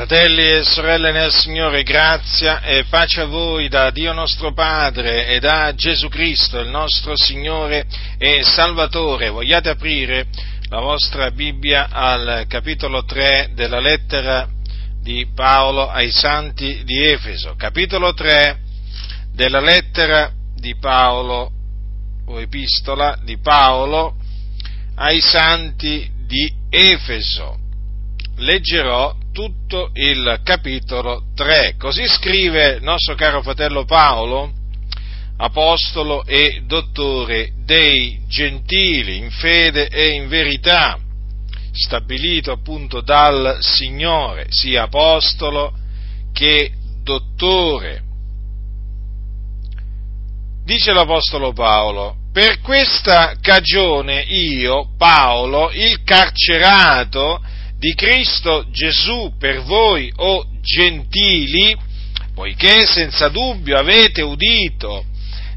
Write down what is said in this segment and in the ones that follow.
Fratelli e sorelle nel Signore, grazia e pace a voi da Dio nostro Padre e da Gesù Cristo, il nostro Signore e Salvatore. Vogliate aprire la vostra Bibbia al capitolo 3 della lettera di Paolo ai Santi di Efeso. Capitolo 3 della lettera di Paolo o epistola di Paolo ai Santi di Efeso. Leggerò tutto il capitolo 3. Così scrive nostro caro fratello Paolo, apostolo e dottore dei gentili in fede e in verità, stabilito appunto dal Signore, sia apostolo che dottore. Dice l'Apostolo Paolo, per questa cagione io, Paolo, il carcerato, di Cristo Gesù per voi, o gentili, poiché senza dubbio avete udito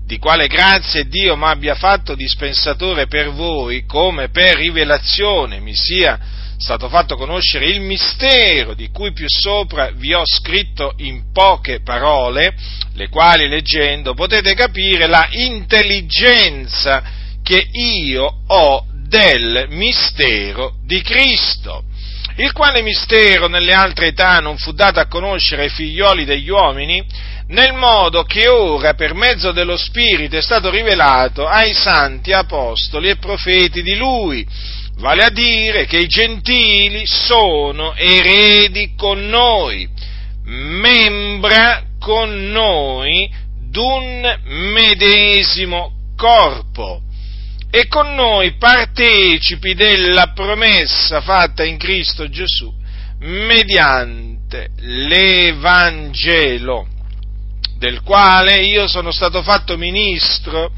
di quale grazia Dio mi abbia fatto dispensatore per voi, come per rivelazione mi sia stato fatto conoscere il mistero di cui più sopra vi ho scritto in poche parole, le quali leggendo potete capire la intelligenza che io ho del mistero di Cristo il quale mistero nelle altre età non fu dato a conoscere ai figlioli degli uomini, nel modo che ora per mezzo dello Spirito è stato rivelato ai santi apostoli e profeti di Lui, vale a dire che i gentili sono eredi con noi, membra con noi d'un medesimo corpo e con noi partecipi della promessa fatta in Cristo Gesù mediante l'Evangelo, del quale io sono stato fatto ministro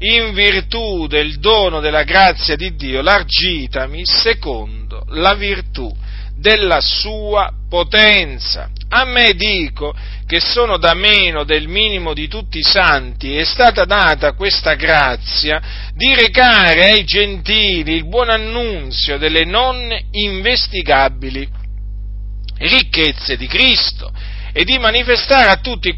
in virtù del dono della grazia di Dio, largitami secondo la virtù della sua potenza. A me dico che sono da meno del minimo di tutti i santi, è stata data questa grazia di recare ai gentili il buon annunzio delle non investigabili ricchezze di Cristo e di manifestare a tutti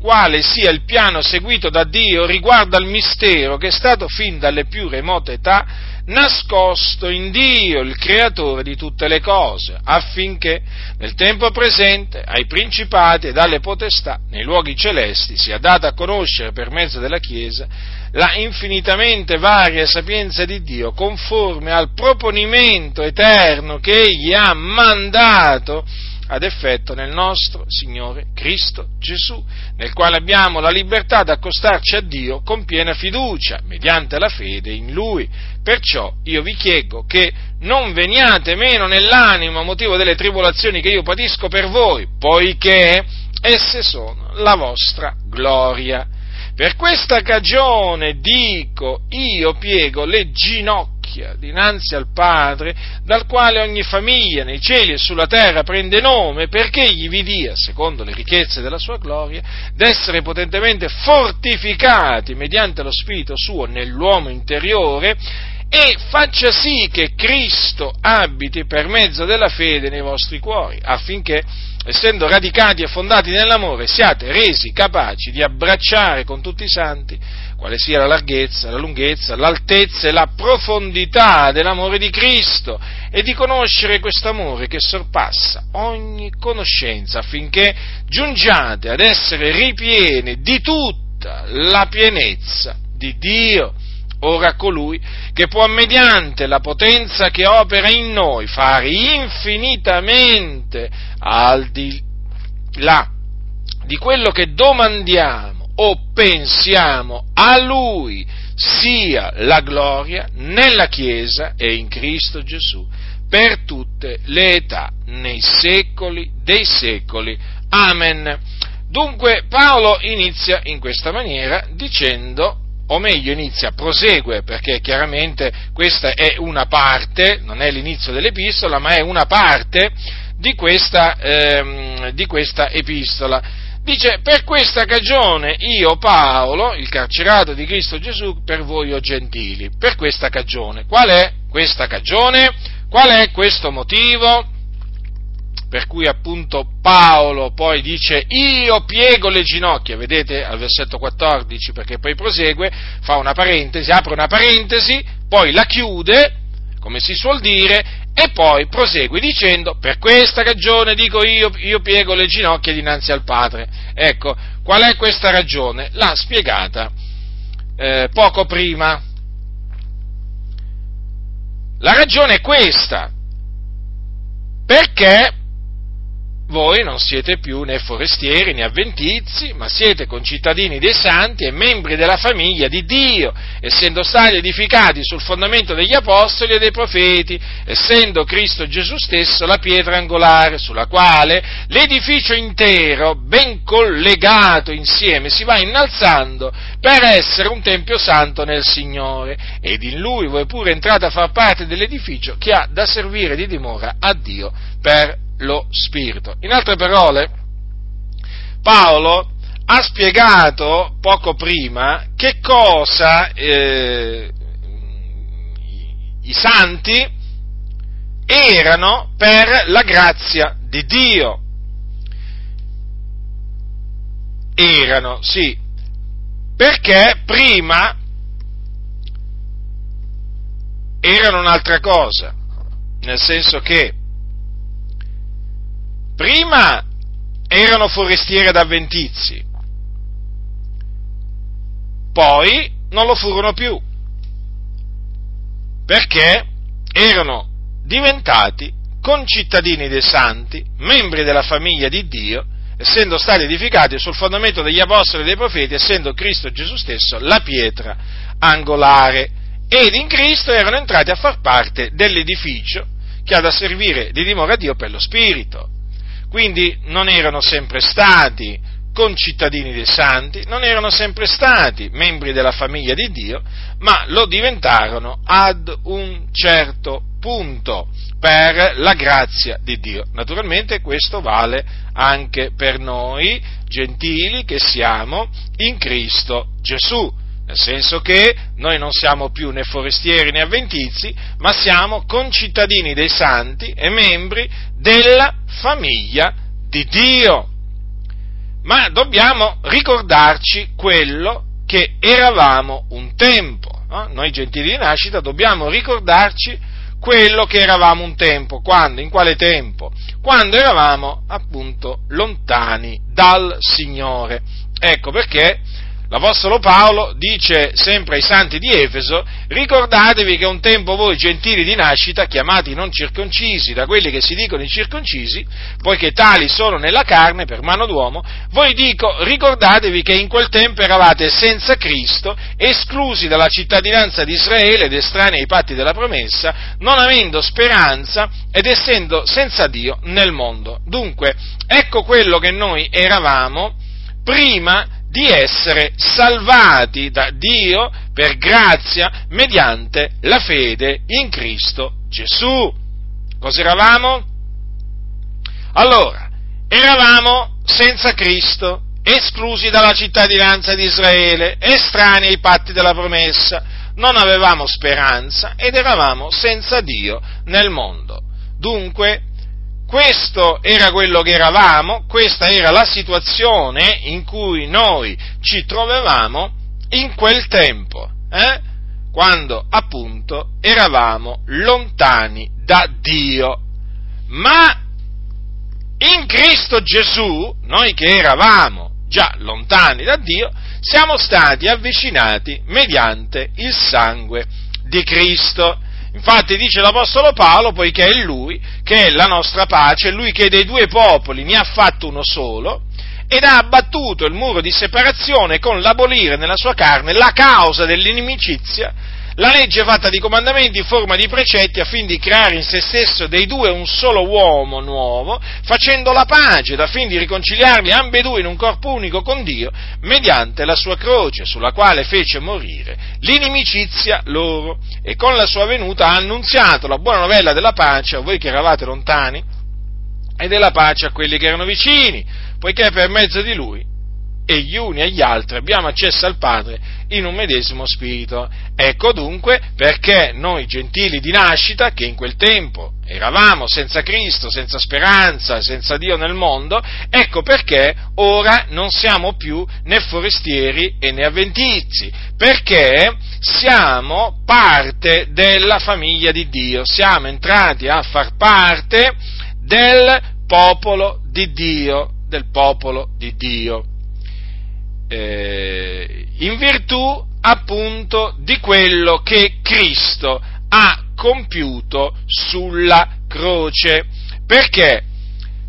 quale sia il piano seguito da Dio riguardo al mistero che è stato fin dalle più remote età nascosto in Dio, il creatore di tutte le cose, affinché nel tempo presente ai principati ed alle potestà nei luoghi celesti sia data a conoscere per mezzo della Chiesa la infinitamente varia sapienza di Dio conforme al proponimento eterno che Egli ha mandato ad effetto nel nostro Signore Cristo Gesù, nel quale abbiamo la libertà di accostarci a Dio con piena fiducia, mediante la fede in Lui. Perciò io vi chiedo che non veniate meno nell'animo a motivo delle tribolazioni che io patisco per voi, poiché esse sono la vostra gloria. Per questa cagione dico, io piego le ginocchia ginocchia dinanzi al Padre, dal quale ogni famiglia nei cieli e sulla terra prende nome, perché gli vi dia, secondo le ricchezze della sua gloria, d'essere potentemente fortificati mediante lo Spirito suo nell'uomo interiore e faccia sì che Cristo abiti per mezzo della fede nei vostri cuori, affinché, essendo radicati e fondati nell'amore, siate resi capaci di abbracciare con tutti i santi quale sia la larghezza, la lunghezza, l'altezza e la profondità dell'amore di Cristo e di conoscere questo amore che sorpassa ogni conoscenza affinché giungiate ad essere ripieni di tutta la pienezza di Dio. Ora colui che può mediante la potenza che opera in noi fare infinitamente al di là di quello che domandiamo o pensiamo a Lui sia la gloria nella Chiesa e in Cristo Gesù per tutte le età, nei secoli dei secoli. Amen. Dunque Paolo inizia in questa maniera dicendo, o meglio inizia, prosegue, perché chiaramente questa è una parte, non è l'inizio dell'epistola, ma è una parte di questa, ehm, di questa epistola Dice, per questa cagione io Paolo, il carcerato di Cristo Gesù, per voi ho gentili. Per questa cagione. Qual è questa cagione? Qual è questo motivo? per cui appunto Paolo poi dice io piego le ginocchia, vedete al versetto 14, perché poi prosegue, fa una parentesi, apre una parentesi, poi la chiude, come si suol dire, e poi prosegue dicendo, per questa ragione dico io, io piego le ginocchia dinanzi al Padre. Ecco, qual è questa ragione? L'ha spiegata eh, poco prima. La ragione è questa, perché voi non siete più né forestieri né avventizi, ma siete concittadini dei santi e membri della famiglia di Dio, essendo stati edificati sul fondamento degli apostoli e dei profeti, essendo Cristo Gesù stesso la pietra angolare sulla quale l'edificio intero, ben collegato insieme, si va innalzando per essere un tempio santo nel Signore, ed in lui voi pure entrate a far parte dell'edificio che ha da servire di dimora a Dio per lo Spirito. In altre parole, Paolo ha spiegato poco prima che cosa eh, i santi erano per la grazia di Dio. Erano, sì, perché prima erano un'altra cosa, nel senso che Prima erano forestieri ad avventizi, poi non lo furono più, perché erano diventati concittadini dei santi, membri della famiglia di Dio, essendo stati edificati sul fondamento degli apostoli e dei profeti, essendo Cristo Gesù stesso la pietra angolare, ed in Cristo erano entrati a far parte dell'edificio che ha da servire di dimora a Dio per lo Spirito. Quindi non erano sempre stati concittadini dei santi, non erano sempre stati membri della famiglia di Dio, ma lo diventarono ad un certo punto per la grazia di Dio. Naturalmente questo vale anche per noi gentili che siamo in Cristo Gesù, nel senso che noi non siamo più né forestieri né avventizi, ma siamo concittadini dei santi e membri della famiglia di Dio. Ma dobbiamo ricordarci quello che eravamo un tempo. No? Noi gentili di nascita dobbiamo ricordarci quello che eravamo un tempo. Quando? In quale tempo? Quando eravamo appunto lontani dal Signore. Ecco perché L'Apostolo Paolo dice sempre ai santi di Efeso, ricordatevi che un tempo voi gentili di nascita, chiamati non circoncisi da quelli che si dicono incirconcisi, poiché tali sono nella carne per mano d'uomo, voi dico, ricordatevi che in quel tempo eravate senza Cristo, esclusi dalla cittadinanza di Israele ed estranei ai patti della promessa, non avendo speranza ed essendo senza Dio nel mondo. Dunque, ecco quello che noi eravamo prima di essere salvati da Dio per grazia mediante la fede in Cristo Gesù. Cosa eravamo? Allora, eravamo senza Cristo, esclusi dalla cittadinanza di Israele, estranei ai patti della promessa, non avevamo speranza ed eravamo senza Dio nel mondo. Dunque, questo era quello che eravamo, questa era la situazione in cui noi ci trovavamo in quel tempo, eh? quando appunto eravamo lontani da Dio. Ma in Cristo Gesù, noi che eravamo già lontani da Dio, siamo stati avvicinati mediante il sangue di Cristo. Infatti dice l'Apostolo Paolo, poiché è Lui che è la nostra pace, è Lui che dei due popoli ne ha fatto uno solo, ed ha abbattuto il muro di separazione con l'abolire nella sua carne la causa dell'inimicizia la legge è fatta di comandamenti in forma di precetti affin di creare in se stesso dei due un solo uomo nuovo, facendo la pace, da fin di riconciliarli ambedue in un corpo unico con Dio, mediante la sua croce, sulla quale fece morire l'inimicizia loro, e con la sua venuta ha annunziato la buona novella della pace a voi che eravate lontani, e della pace a quelli che erano vicini, poiché per mezzo di lui e gli uni e gli altri abbiamo accesso al Padre in un medesimo spirito. Ecco dunque perché noi gentili di nascita, che in quel tempo eravamo senza Cristo, senza speranza, senza Dio nel mondo, ecco perché ora non siamo più né forestieri e né avventizi, perché siamo parte della famiglia di Dio, siamo entrati a far parte del popolo di Dio, del popolo di Dio eh, in virtù appunto di quello che Cristo ha compiuto sulla croce. Perché?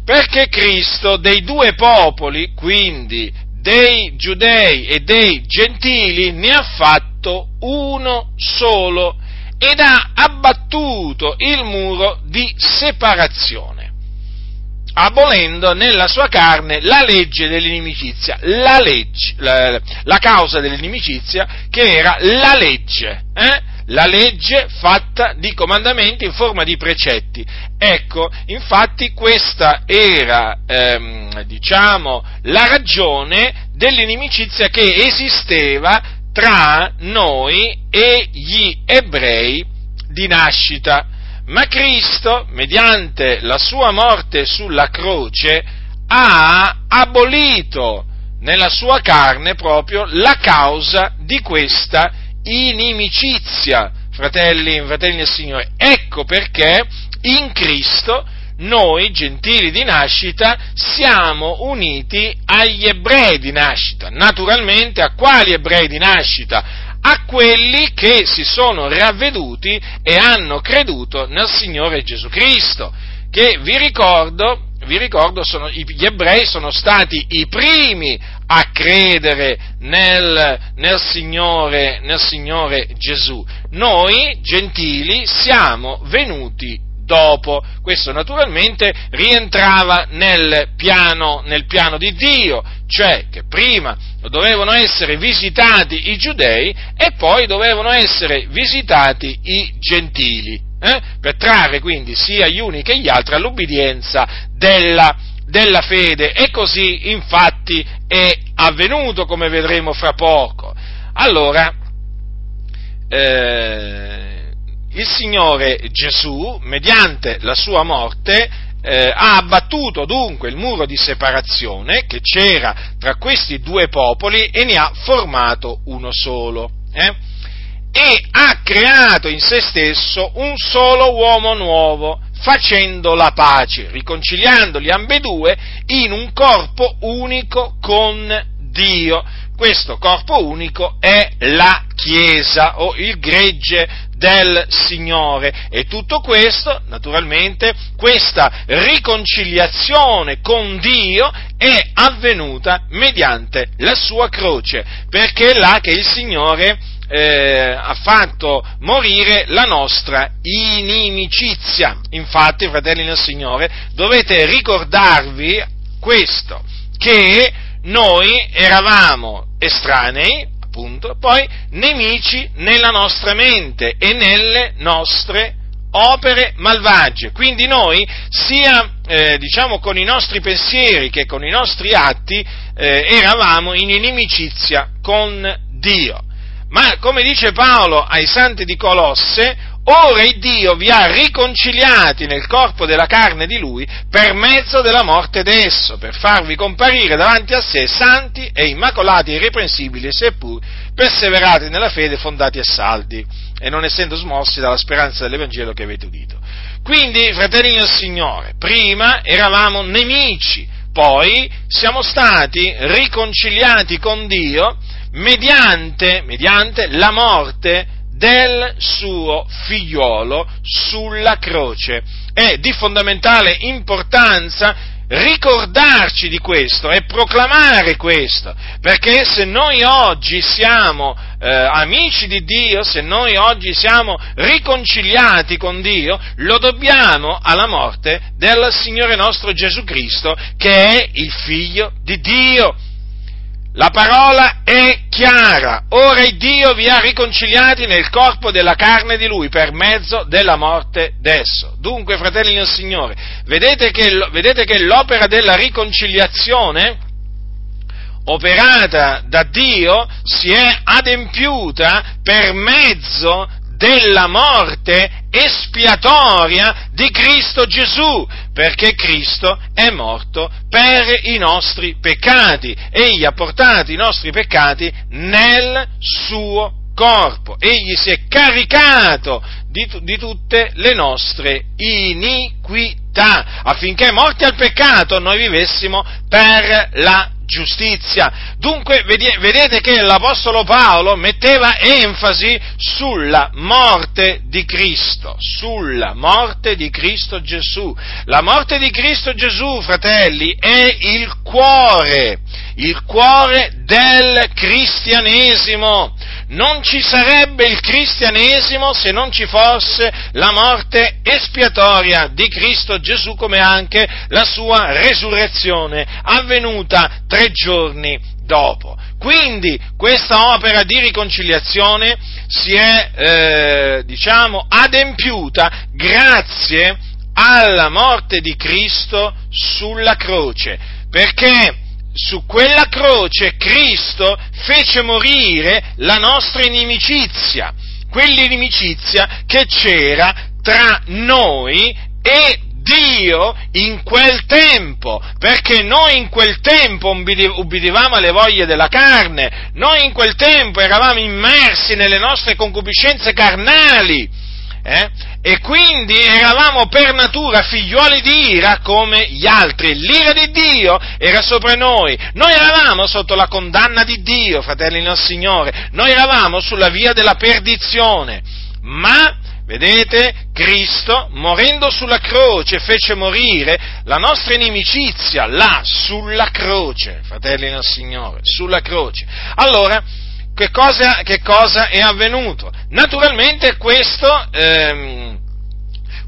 Perché Cristo dei due popoli, quindi dei giudei e dei gentili, ne ha fatto uno solo ed ha abbattuto il muro di separazione abolendo nella sua carne la legge dell'inimicizia, la, legge, la, la causa dell'inimicizia che era la legge, eh? la legge fatta di comandamenti in forma di precetti. Ecco, infatti questa era, ehm, diciamo, la ragione dell'inimicizia che esisteva tra noi e gli ebrei di nascita ma Cristo, mediante la sua morte sulla croce, ha abolito nella sua carne proprio la causa di questa inimicizia, fratelli, fratelli del Signore. Ecco perché in Cristo noi, gentili di nascita, siamo uniti agli ebrei di nascita. Naturalmente, a quali ebrei di nascita? A quelli che si sono ravveduti e hanno creduto nel Signore Gesù Cristo, che vi ricordo, vi ricordo sono, gli ebrei sono stati i primi a credere nel, nel, Signore, nel Signore Gesù. Noi, gentili, siamo venuti dopo. Questo naturalmente rientrava nel piano, nel piano di Dio, cioè che prima dovevano essere visitati i giudei e poi dovevano essere visitati i gentili, eh? per trarre quindi sia gli uni che gli altri all'ubbidienza della, della fede e così infatti è avvenuto come vedremo fra poco. Allora, eh, il Signore Gesù, mediante la sua morte, eh, ha abbattuto dunque il muro di separazione che c'era tra questi due popoli e ne ha formato uno solo. Eh? E ha creato in se stesso un solo uomo nuovo, facendo la pace, riconciliandoli ambedue in un corpo unico con Dio. Questo corpo unico è la Chiesa o il gregge del Signore. E tutto questo, naturalmente, questa riconciliazione con Dio è avvenuta mediante la sua croce, perché è là che il Signore eh, ha fatto morire la nostra inimicizia. Infatti, fratelli del Signore, dovete ricordarvi questo, che noi eravamo estranei appunto, poi nemici nella nostra mente e nelle nostre opere malvagie. Quindi noi, sia eh, diciamo con i nostri pensieri che con i nostri atti, eh, eravamo in inimicizia con Dio. Ma come dice Paolo ai santi di Colosse, Ora il Dio vi ha riconciliati nel corpo della carne di Lui per mezzo della morte d'esso, per farvi comparire davanti a sé santi e immacolati e irreprensibili, seppur perseverati nella fede, fondati e saldi, e non essendo smossi dalla speranza dell'Evangelo che avete udito. Quindi, fratelli del Signore, prima eravamo nemici, poi siamo stati riconciliati con Dio mediante, mediante la morte del suo figliolo sulla croce. È di fondamentale importanza ricordarci di questo e proclamare questo, perché se noi oggi siamo eh, amici di Dio, se noi oggi siamo riconciliati con Dio, lo dobbiamo alla morte del Signore nostro Gesù Cristo, che è il figlio di Dio. La parola è chiara. Ora il Dio vi ha riconciliati nel corpo della carne di Lui per mezzo della morte d'esso. Dunque, fratelli del Signore, vedete che, vedete che l'opera della riconciliazione operata da Dio si è adempiuta per mezzo della morte espiatoria di Cristo Gesù, perché Cristo è morto per i nostri peccati, egli ha portato i nostri peccati nel suo corpo, egli si è caricato di, di tutte le nostre iniquità, affinché morti al peccato noi vivessimo per la giustizia. Dunque vedete che l'Apostolo Paolo metteva enfasi sulla morte di Cristo, sulla morte di Cristo Gesù. La morte di Cristo Gesù, fratelli, è il cuore, il cuore del cristianesimo. Non ci sarebbe il cristianesimo se non ci fosse la morte espiatoria di Cristo Gesù come anche la sua resurrezione avvenuta tre giorni dopo. Quindi questa opera di riconciliazione si è, eh, diciamo, adempiuta grazie alla morte di Cristo sulla croce, perché su quella croce Cristo fece morire la nostra inimicizia, quell'inimicizia che c'era tra noi e Dio in quel tempo, perché noi in quel tempo ubbidivamo alle voglie della carne, noi in quel tempo eravamo immersi nelle nostre concupiscenze carnali, eh? E quindi eravamo per natura figliuoli di ira come gli altri. L'ira di Dio era sopra noi. Noi eravamo sotto la condanna di Dio, fratelli del Signore. Noi eravamo sulla via della perdizione. Ma Vedete? Cristo, morendo sulla croce, fece morire la nostra inimicizia là, sulla croce, fratelli del Signore, sulla croce. Allora, che cosa, che cosa è avvenuto? Naturalmente questo, ehm,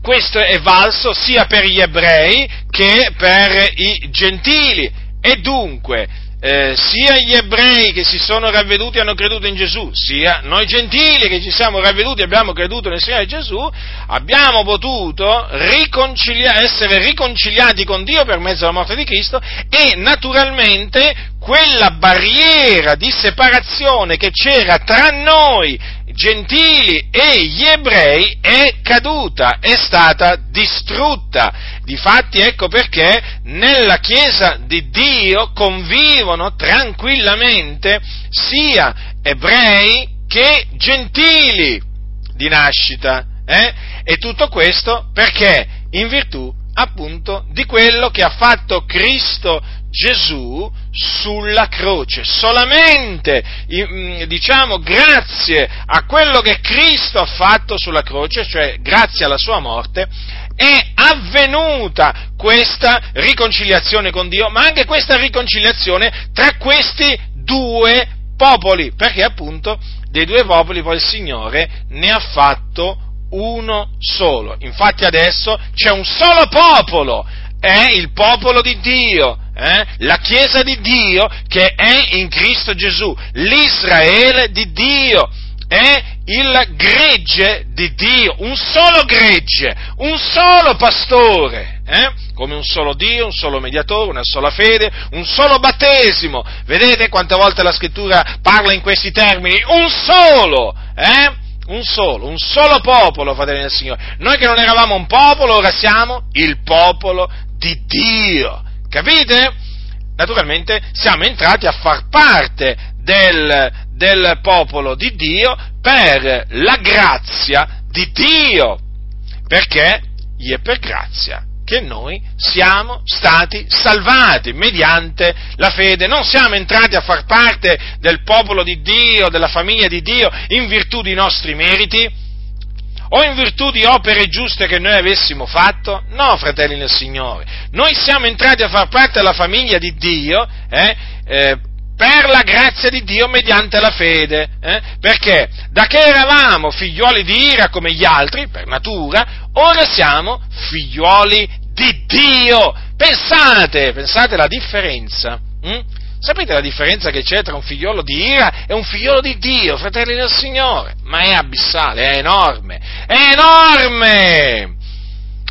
questo è valso sia per gli ebrei che per i gentili e dunque eh, sia gli ebrei che si sono ravveduti e hanno creduto in Gesù, sia noi gentili che ci siamo ravveduti e abbiamo creduto nel Signore Gesù, abbiamo potuto riconcilia- essere riconciliati con Dio per mezzo della morte di Cristo e naturalmente quella barriera di separazione che c'era tra noi gentili e gli ebrei è caduta, è stata distrutta. Difatti ecco perché nella Chiesa di Dio convivono tranquillamente sia ebrei che gentili di nascita. Eh? E tutto questo perché? In virtù appunto di quello che ha fatto Cristo Gesù sulla croce. Solamente, mm, diciamo, grazie a quello che Cristo ha fatto sulla croce, cioè grazie alla sua morte, è avvenuta questa riconciliazione con Dio, ma anche questa riconciliazione tra questi due popoli, perché appunto dei due popoli poi il Signore ne ha fatto uno solo. Infatti adesso c'è un solo popolo, è il popolo di Dio, eh? la Chiesa di Dio che è in Cristo Gesù, l'Israele di Dio, è il gregge di Dio, un solo gregge, un solo pastore, eh? come un solo Dio, un solo mediatore, una sola fede, un solo battesimo. Vedete quante volte la scrittura parla in questi termini? Un solo, eh? un solo, un solo popolo, fratelli del Signore. Noi che non eravamo un popolo, ora siamo il popolo di Dio. Capite? Naturalmente siamo entrati a far parte del, del popolo di Dio per la grazia di Dio. Perché gli è per grazia che noi siamo stati salvati mediante la fede. Non siamo entrati a far parte del popolo di Dio, della famiglia di Dio, in virtù di nostri meriti o in virtù di opere giuste che noi avessimo fatto? No, fratelli nel Signore. Noi siamo entrati a far parte della famiglia di Dio eh, eh, per la grazia di Dio mediante la fede. Eh? Perché da che eravamo figlioli di ira come gli altri, per natura, ora siamo figlioli di Dio. Pensate, pensate la differenza. Hm? Sapete la differenza che c'è tra un figliolo di ira e un figliolo di Dio, fratelli del Signore? Ma è abissale, è enorme, è enorme!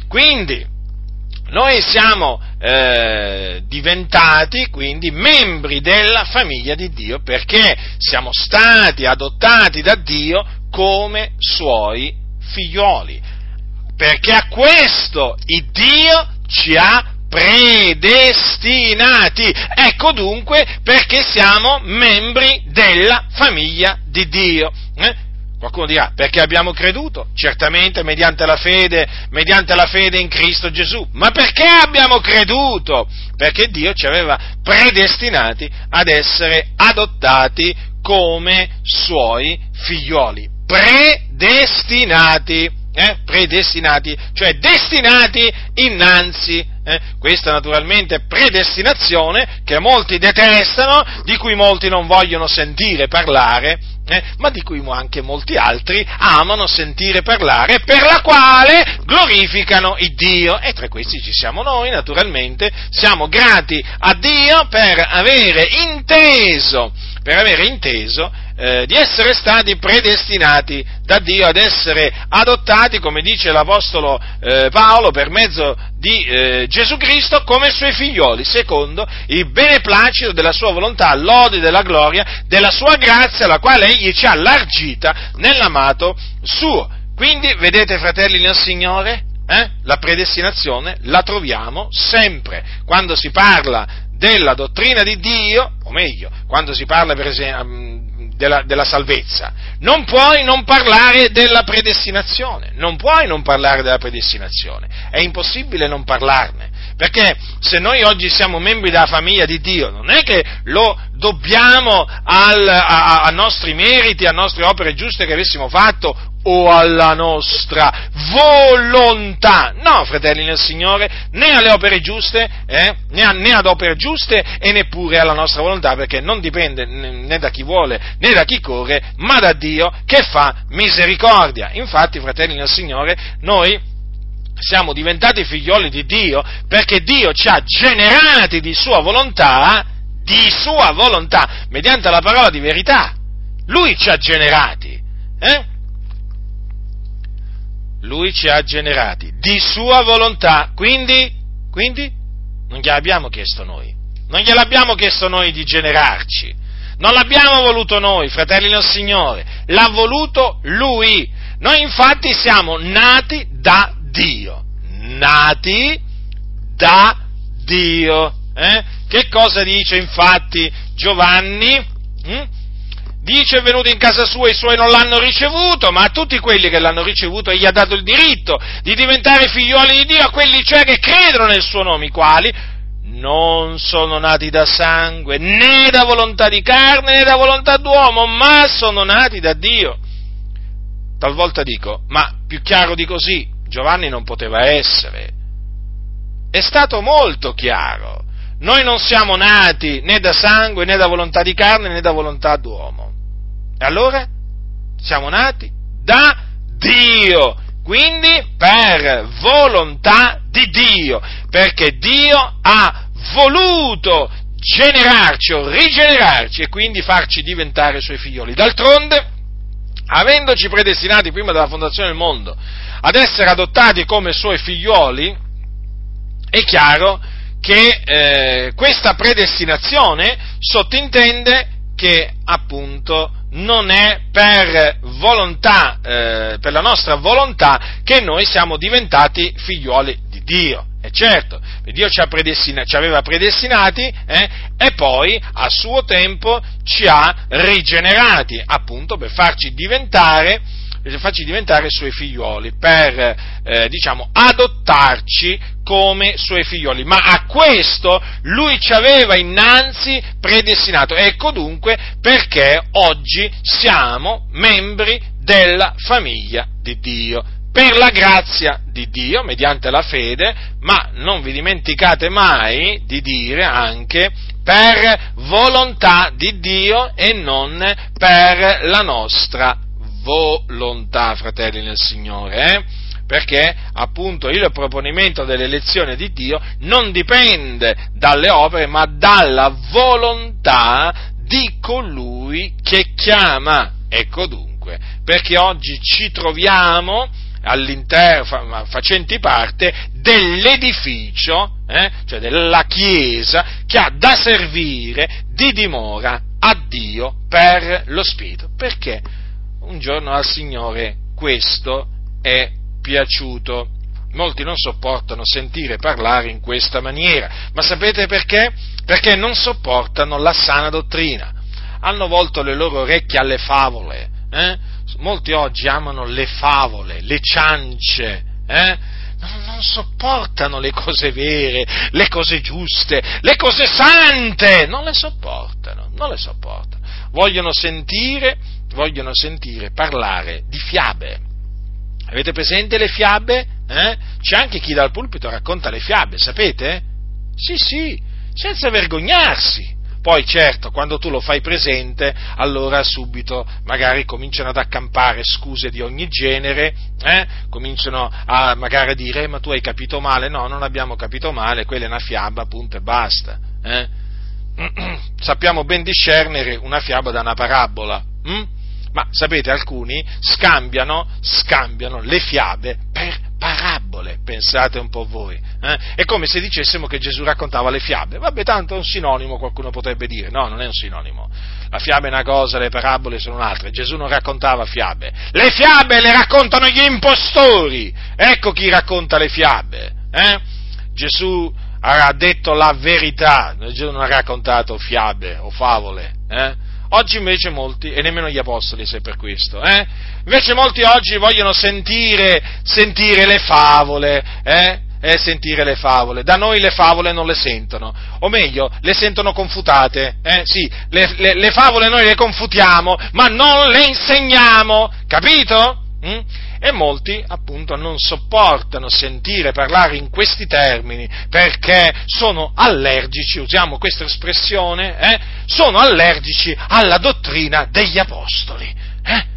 Quindi, noi siamo eh, diventati quindi membri della famiglia di Dio perché siamo stati adottati da Dio come suoi figlioli. Perché a questo il Dio ci ha predestinati. Ecco dunque perché siamo membri della famiglia di Dio. Eh? Qualcuno dirà, perché abbiamo creduto? Certamente mediante la fede, mediante la fede in Cristo Gesù. Ma perché abbiamo creduto? Perché Dio ci aveva predestinati ad essere adottati come suoi figlioli. Predestinati, eh? predestinati, cioè destinati innanzi eh? Questa naturalmente predestinazione che molti detestano, di cui molti non vogliono sentire parlare, eh? ma di cui anche molti altri amano sentire parlare, per la quale glorificano il Dio. E tra questi ci siamo noi, naturalmente, siamo grati a Dio per avere inteso, per avere inteso eh, di essere stati predestinati da Dio ad essere adottati, come dice l'Apostolo eh, Paolo, per mezzo di eh, Gesù Cristo come suoi figlioli, secondo il beneplacito della sua volontà, lode della gloria, della sua grazia, la quale egli ci ha allargita nell'amato suo. Quindi, vedete fratelli nel Signore, eh, la predestinazione la troviamo sempre. Quando si parla della dottrina di Dio, o meglio, quando si parla per esempio della, della, salvezza. Non puoi non parlare della predestinazione, non puoi non parlare della predestinazione, è impossibile non parlarne, perché se noi oggi siamo membri della famiglia di Dio, non è che lo dobbiamo al, a, a nostri meriti, a nostre opere giuste che avessimo fatto o alla nostra volontà. No, fratelli nel Signore, né alle opere giuste, eh, né, a, né, ad opere giuste e neppure alla nostra volontà, perché non dipende né da chi vuole né da chi corre, ma da Dio che fa misericordia. Infatti, fratelli nel Signore, noi siamo diventati figlioli di Dio perché Dio ci ha generati di sua volontà, di sua volontà, mediante la parola di verità. Lui ci ha generati. Eh? Lui ci ha generati di sua volontà, quindi, quindi non gliel'abbiamo chiesto noi, non gliel'abbiamo chiesto noi di generarci, non l'abbiamo voluto noi, fratelli del Signore, l'ha voluto Lui. Noi infatti siamo nati da Dio, nati da Dio. Eh? Che cosa dice infatti Giovanni? Hm? Dice è venuto in casa sua e i suoi non l'hanno ricevuto, ma a tutti quelli che l'hanno ricevuto egli ha dato il diritto di diventare figlioli di Dio, a quelli cioè che credono nel suo nome, i quali non sono nati da sangue, né da volontà di carne, né da volontà d'uomo, ma sono nati da Dio. Talvolta dico, ma più chiaro di così, Giovanni non poteva essere. È stato molto chiaro. Noi non siamo nati né da sangue, né da volontà di carne, né da volontà d'uomo. E allora? Siamo nati da Dio, quindi per volontà di Dio, perché Dio ha voluto generarci o rigenerarci e quindi farci diventare suoi figlioli. D'altronde, avendoci predestinati prima della fondazione del mondo ad essere adottati come suoi figlioli, è chiaro che eh, questa predestinazione sottintende che appunto non è per volontà, eh, per la nostra volontà che noi siamo diventati figlioli di Dio. E certo, Dio ci, predestina, ci aveva predestinati eh, e poi a suo tempo ci ha rigenerati, appunto per farci diventare, farci diventare suoi figlioli, per eh, diciamo, adottarci come suoi figlioli, ma a questo lui ci aveva innanzi predestinato. Ecco dunque perché oggi siamo membri della famiglia di Dio, per la grazia di Dio, mediante la fede, ma non vi dimenticate mai di dire anche per volontà di Dio e non per la nostra volontà, fratelli nel Signore. Eh? perché appunto il proponimento dell'elezione di Dio non dipende dalle opere, ma dalla volontà di colui che chiama. Ecco dunque, perché oggi ci troviamo all'interno, facenti parte dell'edificio, eh, cioè della Chiesa, che ha da servire di dimora a Dio per lo Spirito. Perché un giorno al Signore questo è piaciuto. Molti non sopportano sentire parlare in questa maniera, ma sapete perché? Perché non sopportano la sana dottrina. Hanno volto le loro orecchie alle favole. Eh? Molti oggi amano le favole, le ciance. Eh? Non, non, sopportano le cose vere, le cose giuste, le cose sante, non le sopportano, non le sopportano. Vogliono sentire, vogliono sentire parlare di fiabe. Avete presente le fiabe? Eh? C'è anche chi dal pulpito racconta le fiabe, sapete? Sì, sì, senza vergognarsi. Poi certo, quando tu lo fai presente, allora subito magari cominciano ad accampare scuse di ogni genere, eh? cominciano a magari a dire, eh, ma tu hai capito male, no, non abbiamo capito male, quella è una fiaba, punto e basta. Eh? Sappiamo ben discernere una fiaba da una parabola. Hm? Ma sapete, alcuni scambiano, scambiano le fiabe per parabole, pensate un po' voi. Eh? È come se dicessimo che Gesù raccontava le fiabe. Vabbè, tanto è un sinonimo, qualcuno potrebbe dire. No, non è un sinonimo. La fiaba è una cosa, le parabole sono un'altra. Gesù non raccontava fiabe. Le fiabe le raccontano gli impostori. Ecco chi racconta le fiabe. Eh? Gesù ha detto la verità. Gesù non ha raccontato fiabe o favole. Eh? Oggi invece molti, e nemmeno gli apostoli se per questo, eh? invece molti oggi vogliono sentire, sentire le favole, eh? eh? sentire le favole. Da noi le favole non le sentono, o meglio, le sentono confutate. Eh? Sì, le, le, le favole noi le confutiamo, ma non le insegniamo, capito? Mm? E molti appunto non sopportano sentire parlare in questi termini perché sono allergici, usiamo questa espressione, eh? sono allergici alla dottrina degli apostoli. Eh?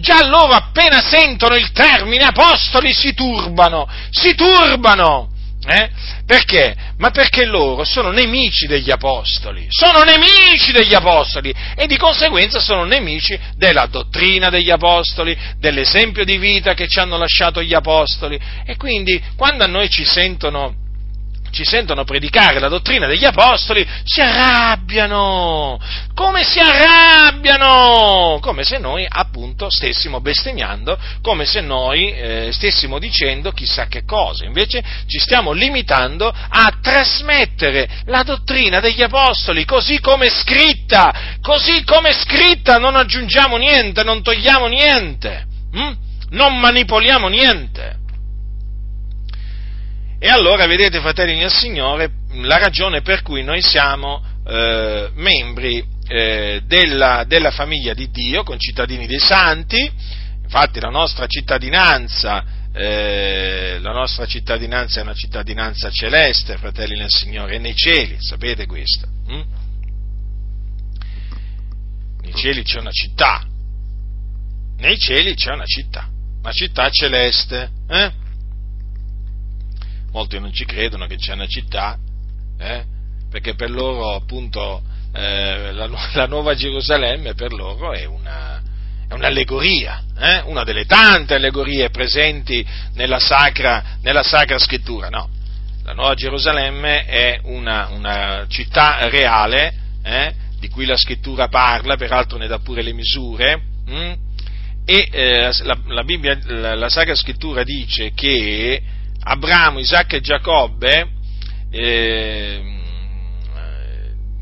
Già loro appena sentono il termine apostoli si turbano, si turbano. Eh? Perché? Ma perché loro sono nemici degli apostoli, sono nemici degli apostoli e di conseguenza sono nemici della dottrina degli apostoli, dell'esempio di vita che ci hanno lasciato gli apostoli e quindi quando a noi ci sentono ci sentono predicare la dottrina degli apostoli, si arrabbiano, come si arrabbiano, come se noi appunto stessimo bestemmiando, come se noi eh, stessimo dicendo chissà che cosa, invece ci stiamo limitando a trasmettere la dottrina degli apostoli così come è scritta, così come è scritta, non aggiungiamo niente, non togliamo niente, hm? non manipoliamo niente. E allora vedete, fratelli nel Signore, la ragione per cui noi siamo eh, membri eh, della, della, famiglia di Dio, concittadini dei santi, infatti la nostra cittadinanza, eh, la nostra cittadinanza è una cittadinanza celeste, fratelli nel Signore, è nei cieli, sapete questo? Hm? Nei cieli c'è una città, nei cieli c'è una città, una città celeste, eh? Molti non ci credono che c'è una città, eh? perché per loro appunto eh, la, la, Nuova Gerusalemme per loro è, una, è un'allegoria, eh? una delle tante allegorie presenti nella Sacra, nella sacra Scrittura. No, la Nuova Gerusalemme è una, una città reale, eh? di cui la Scrittura parla, peraltro ne dà pure le misure, hm? e eh, la, la, Bibbia, la Sacra Scrittura dice che Abramo, Isacco e Giacobbe, eh,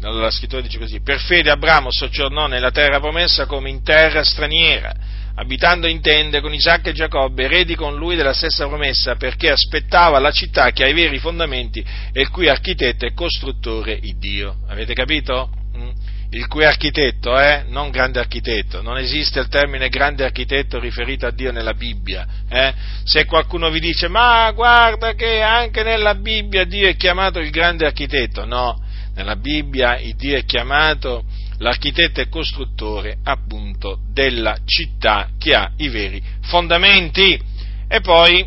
la scrittura dice così, per fede Abramo soggiornò nella terra promessa come in terra straniera, abitando in tende con Isacco e Giacobbe, eredi con lui della stessa promessa, perché aspettava la città che ha i veri fondamenti e il cui architetto e costruttore il Dio. Avete capito? Mm? Il cui architetto è, eh? non grande architetto, non esiste il termine grande architetto riferito a Dio nella Bibbia. Eh? Se qualcuno vi dice, ma guarda che anche nella Bibbia Dio è chiamato il grande architetto, no, nella Bibbia Dio è chiamato l'architetto e costruttore appunto della città che ha i veri fondamenti. E poi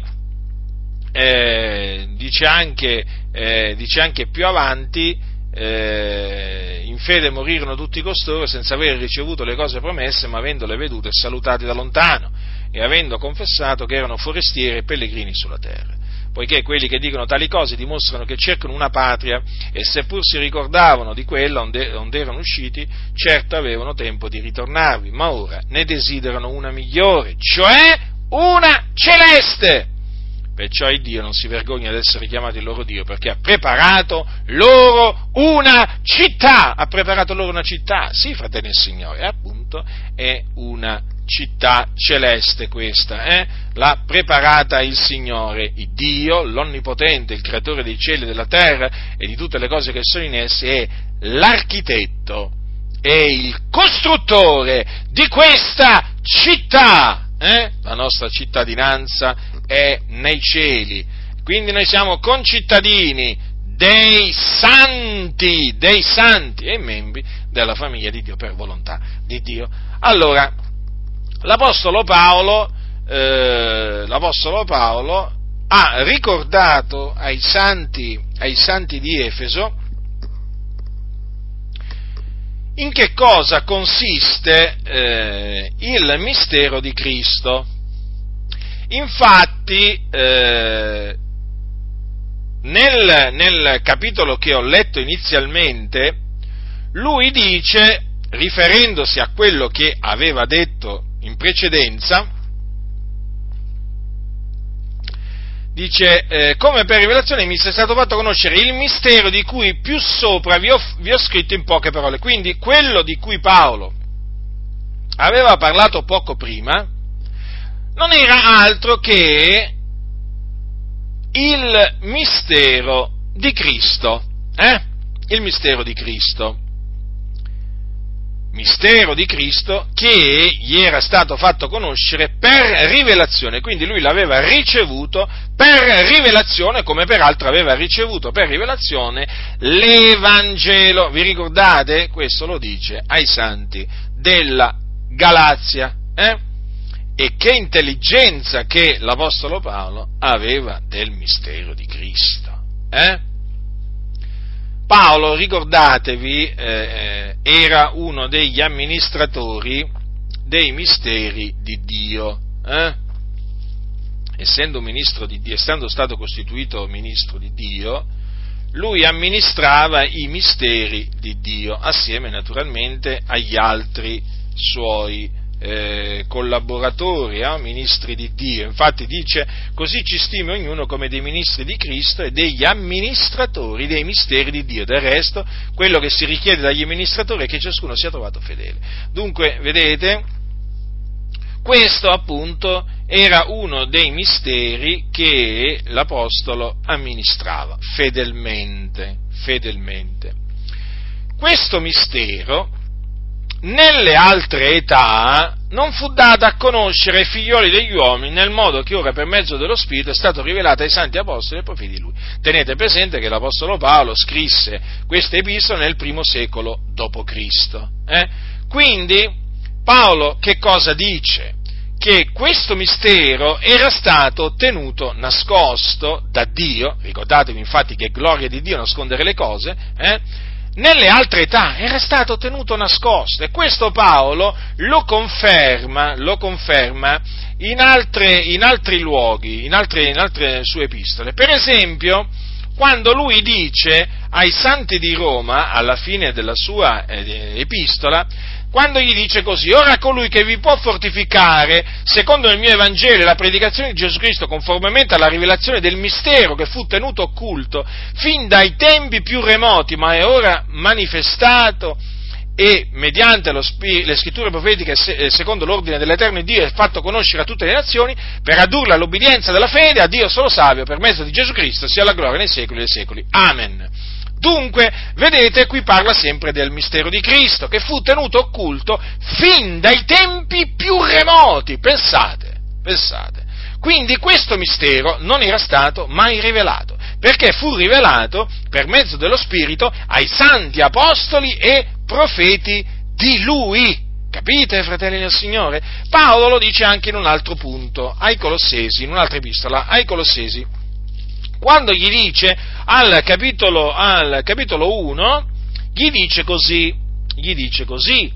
eh, dice, anche, eh, dice anche più avanti, eh, in fede morirono tutti costoro senza aver ricevuto le cose promesse, ma avendole vedute e salutati da lontano. e avendo confessato che erano forestieri e pellegrini sulla terra poiché quelli che dicono tali cose dimostrano che cercano una patria e seppur si ricordavano di quella onde, onde erano usciti, certo avevano tempo di ritornarvi, ma ora ne desiderano una migliore, cioè una celeste. Perciò il Dio non si vergogna di essere chiamato il loro Dio perché ha preparato loro una città. Ha preparato loro una città. Sì, fratelli e signori, appunto è una città celeste questa, eh? l'ha preparata il Signore, il Dio, l'Onnipotente, il Creatore dei cieli e della terra e di tutte le cose che sono in esse, è l'architetto e il costruttore di questa città. Eh? La nostra cittadinanza è nei cieli, quindi noi siamo concittadini dei santi, dei santi e membri della famiglia di Dio per volontà di Dio. Allora, l'Apostolo Paolo, eh, l'Apostolo Paolo ha ricordato ai santi, ai santi di Efeso in che cosa consiste eh, il mistero di Cristo. Infatti, eh, nel, nel capitolo che ho letto inizialmente, lui dice, riferendosi a quello che aveva detto in precedenza, dice, eh, come per rivelazione mi è stato fatto conoscere il mistero di cui più sopra vi ho, vi ho scritto in poche parole. Quindi quello di cui Paolo aveva parlato poco prima non era altro che il mistero di Cristo. Eh? Il mistero di Cristo mistero di Cristo che gli era stato fatto conoscere per rivelazione, quindi lui l'aveva ricevuto per rivelazione, come peraltro aveva ricevuto per rivelazione l'Evangelo. Vi ricordate? Questo lo dice ai santi della Galazia. Eh? E che intelligenza che l'Apostolo Paolo aveva del mistero di Cristo. Eh? Paolo, ricordatevi, eh, eh, era uno degli amministratori dei misteri di Dio. Eh? Essendo, di Dio, essendo stato costituito ministro di Dio, lui amministrava i misteri di Dio, assieme naturalmente agli altri suoi eh, collaboratori, eh, ministri di Dio. Infatti dice, così ci stimi ognuno come dei ministri di Cristo e degli amministratori dei misteri di Dio. Del resto, quello che si richiede dagli amministratori è che ciascuno sia trovato fedele. Dunque, vedete, questo appunto era uno dei misteri che l'Apostolo amministrava fedelmente, fedelmente. Questo mistero nelle altre età non fu data a conoscere ai figlioli degli uomini nel modo che ora per mezzo dello Spirito è stato rivelato ai santi apostoli e profeti di lui. Tenete presente che l'Apostolo Paolo scrisse queste epistole nel primo secolo d.C. Eh? Quindi Paolo che cosa dice? Che questo mistero era stato tenuto nascosto da Dio, ricordatevi infatti che gloria di Dio nascondere le cose, eh? Nelle altre età era stato tenuto nascosto e questo Paolo lo conferma, lo conferma in, altre, in, altri luoghi, in altre, in altre sue epistole. Per esempio, quando lui dice ai santi di Roma, alla fine della sua eh, epistola, quando gli dice così, ora colui che vi può fortificare, secondo il mio Evangelo e la predicazione di Gesù Cristo, conformemente alla rivelazione del mistero che fu tenuto occulto fin dai tempi più remoti, ma è ora manifestato e mediante spir- le scritture profetiche se- secondo l'ordine dell'Eterno Dio è fatto conoscere a tutte le nazioni per addurla all'obbedienza della fede a Dio solo savio per mezzo di Gesù Cristo sia la gloria nei secoli dei secoli. Amen. Dunque, vedete, qui parla sempre del mistero di Cristo, che fu tenuto occulto fin dai tempi più remoti. Pensate, pensate. Quindi questo mistero non era stato mai rivelato, perché fu rivelato per mezzo dello Spirito ai santi apostoli e profeti di Lui. Capite, fratelli del Signore? Paolo lo dice anche in un altro punto, ai Colossesi, in un'altra epistola, ai Colossesi quando gli dice al capitolo, al capitolo 1, gli dice così, gli dice così,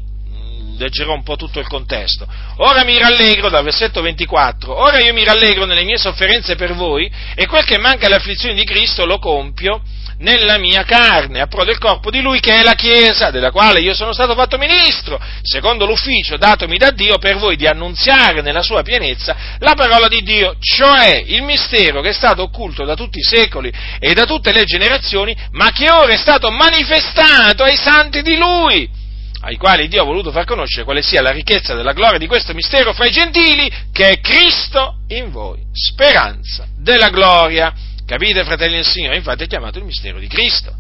leggerò un po' tutto il contesto. Ora mi rallegro, dal versetto 24, ora io mi rallegro nelle mie sofferenze per voi e quel che manca alle afflizioni di Cristo lo compio nella mia carne, a pro del corpo di Lui che è la Chiesa, della quale io sono stato fatto ministro, secondo l'ufficio datomi da Dio per voi di annunziare nella sua pienezza la parola di Dio, cioè il mistero che è stato occulto da tutti i secoli e da tutte le generazioni, ma che ora è stato manifestato ai santi di Lui ai quali Dio ha voluto far conoscere quale sia la ricchezza della gloria di questo mistero fra i gentili, che è Cristo in voi, speranza della gloria. Capite, fratelli del Signore? Infatti è chiamato il mistero di Cristo.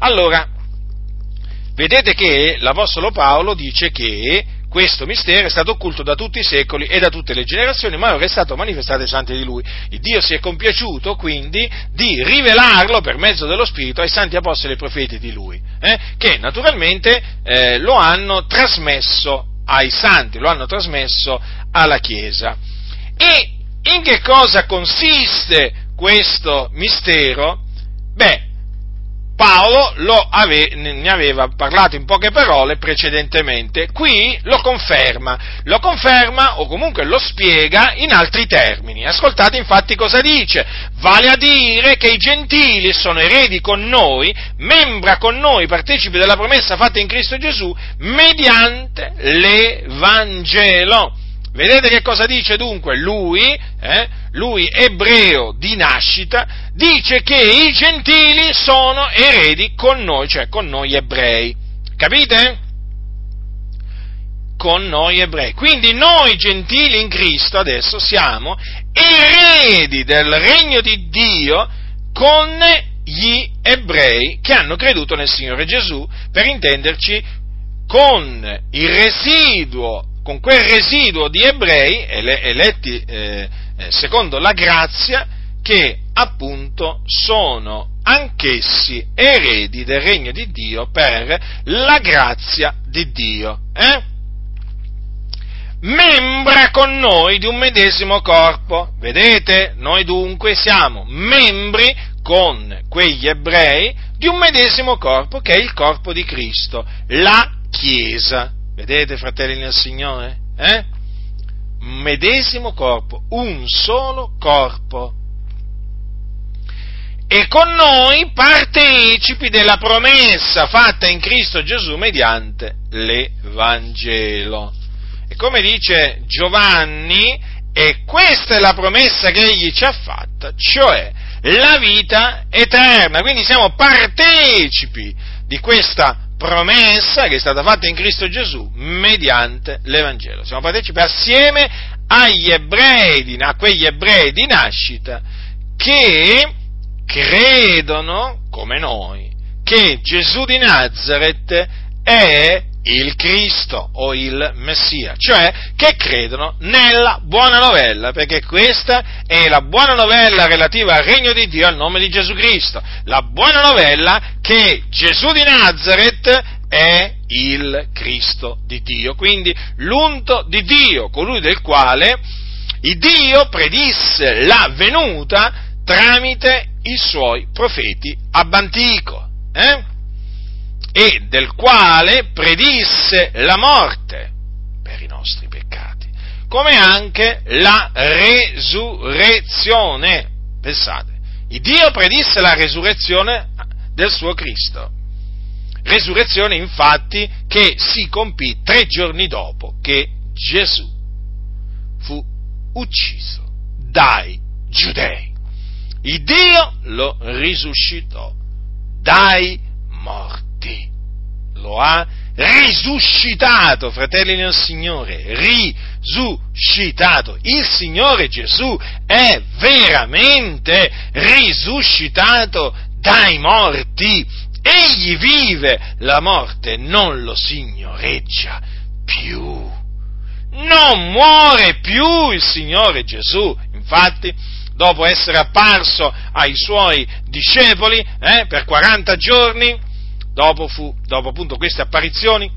Allora, vedete che l'Apostolo Paolo dice che questo mistero è stato occulto da tutti i secoli e da tutte le generazioni, ma ora è stato manifestato ai santi di lui. Il Dio si è compiaciuto quindi di rivelarlo per mezzo dello Spirito ai santi apostoli e profeti di lui, eh, che naturalmente eh, lo hanno trasmesso ai santi, lo hanno trasmesso alla Chiesa. E in che cosa consiste questo mistero? Beh, Paolo ave, ne aveva parlato in poche parole precedentemente, qui lo conferma, lo conferma o comunque lo spiega in altri termini. Ascoltate infatti cosa dice, vale a dire che i gentili sono eredi con noi, membra con noi, partecipi della promessa fatta in Cristo Gesù, mediante l'Evangelo. Vedete che cosa dice dunque lui, eh, lui ebreo di nascita, dice che i gentili sono eredi con noi, cioè con noi ebrei. Capite? Con noi ebrei. Quindi noi gentili in Cristo adesso siamo eredi del regno di Dio con gli ebrei che hanno creduto nel Signore Gesù, per intenderci con il residuo con quel residuo di ebrei eletti eh, eh, secondo la grazia che appunto sono anch'essi eredi del regno di Dio per la grazia di Dio. Eh? Membra con noi di un medesimo corpo. Vedete? Noi dunque siamo membri con quegli ebrei di un medesimo corpo che è il corpo di Cristo, la Chiesa. Vedete, fratelli nel Signore? Eh? Medesimo corpo, un solo corpo. E con noi partecipi della promessa fatta in Cristo Gesù mediante l'Evangelo. E come dice Giovanni, e questa è la promessa che egli ci ha fatta, cioè la vita eterna. Quindi siamo partecipi di questa promessa che è stata fatta in Cristo Gesù mediante l'Evangelo. Siamo partecipi assieme agli ebrei, a quegli ebrei di nascita che credono, come noi, che Gesù di Nazareth è il Cristo o il Messia, cioè che credono nella buona novella, perché questa è la buona novella relativa al regno di Dio al nome di Gesù Cristo, la buona novella che Gesù di Nazareth è il Cristo di Dio, quindi l'unto di Dio, colui del quale Dio predisse la venuta tramite i suoi profeti ab. Eh? E del quale predisse la morte per i nostri peccati, come anche la resurrezione. Pensate, il Dio predisse la resurrezione del suo Cristo. Resurrezione infatti che si compì tre giorni dopo che Gesù fu ucciso dai giudei. Il Dio lo risuscitò dai morti lo ha risuscitato, fratelli nel Signore, risuscitato. Il Signore Gesù è veramente risuscitato dai morti. Egli vive, la morte non lo signoreggia più. Non muore più il Signore Gesù. Infatti, dopo essere apparso ai suoi discepoli eh, per 40 giorni, dopo, fu, dopo appunto queste apparizioni,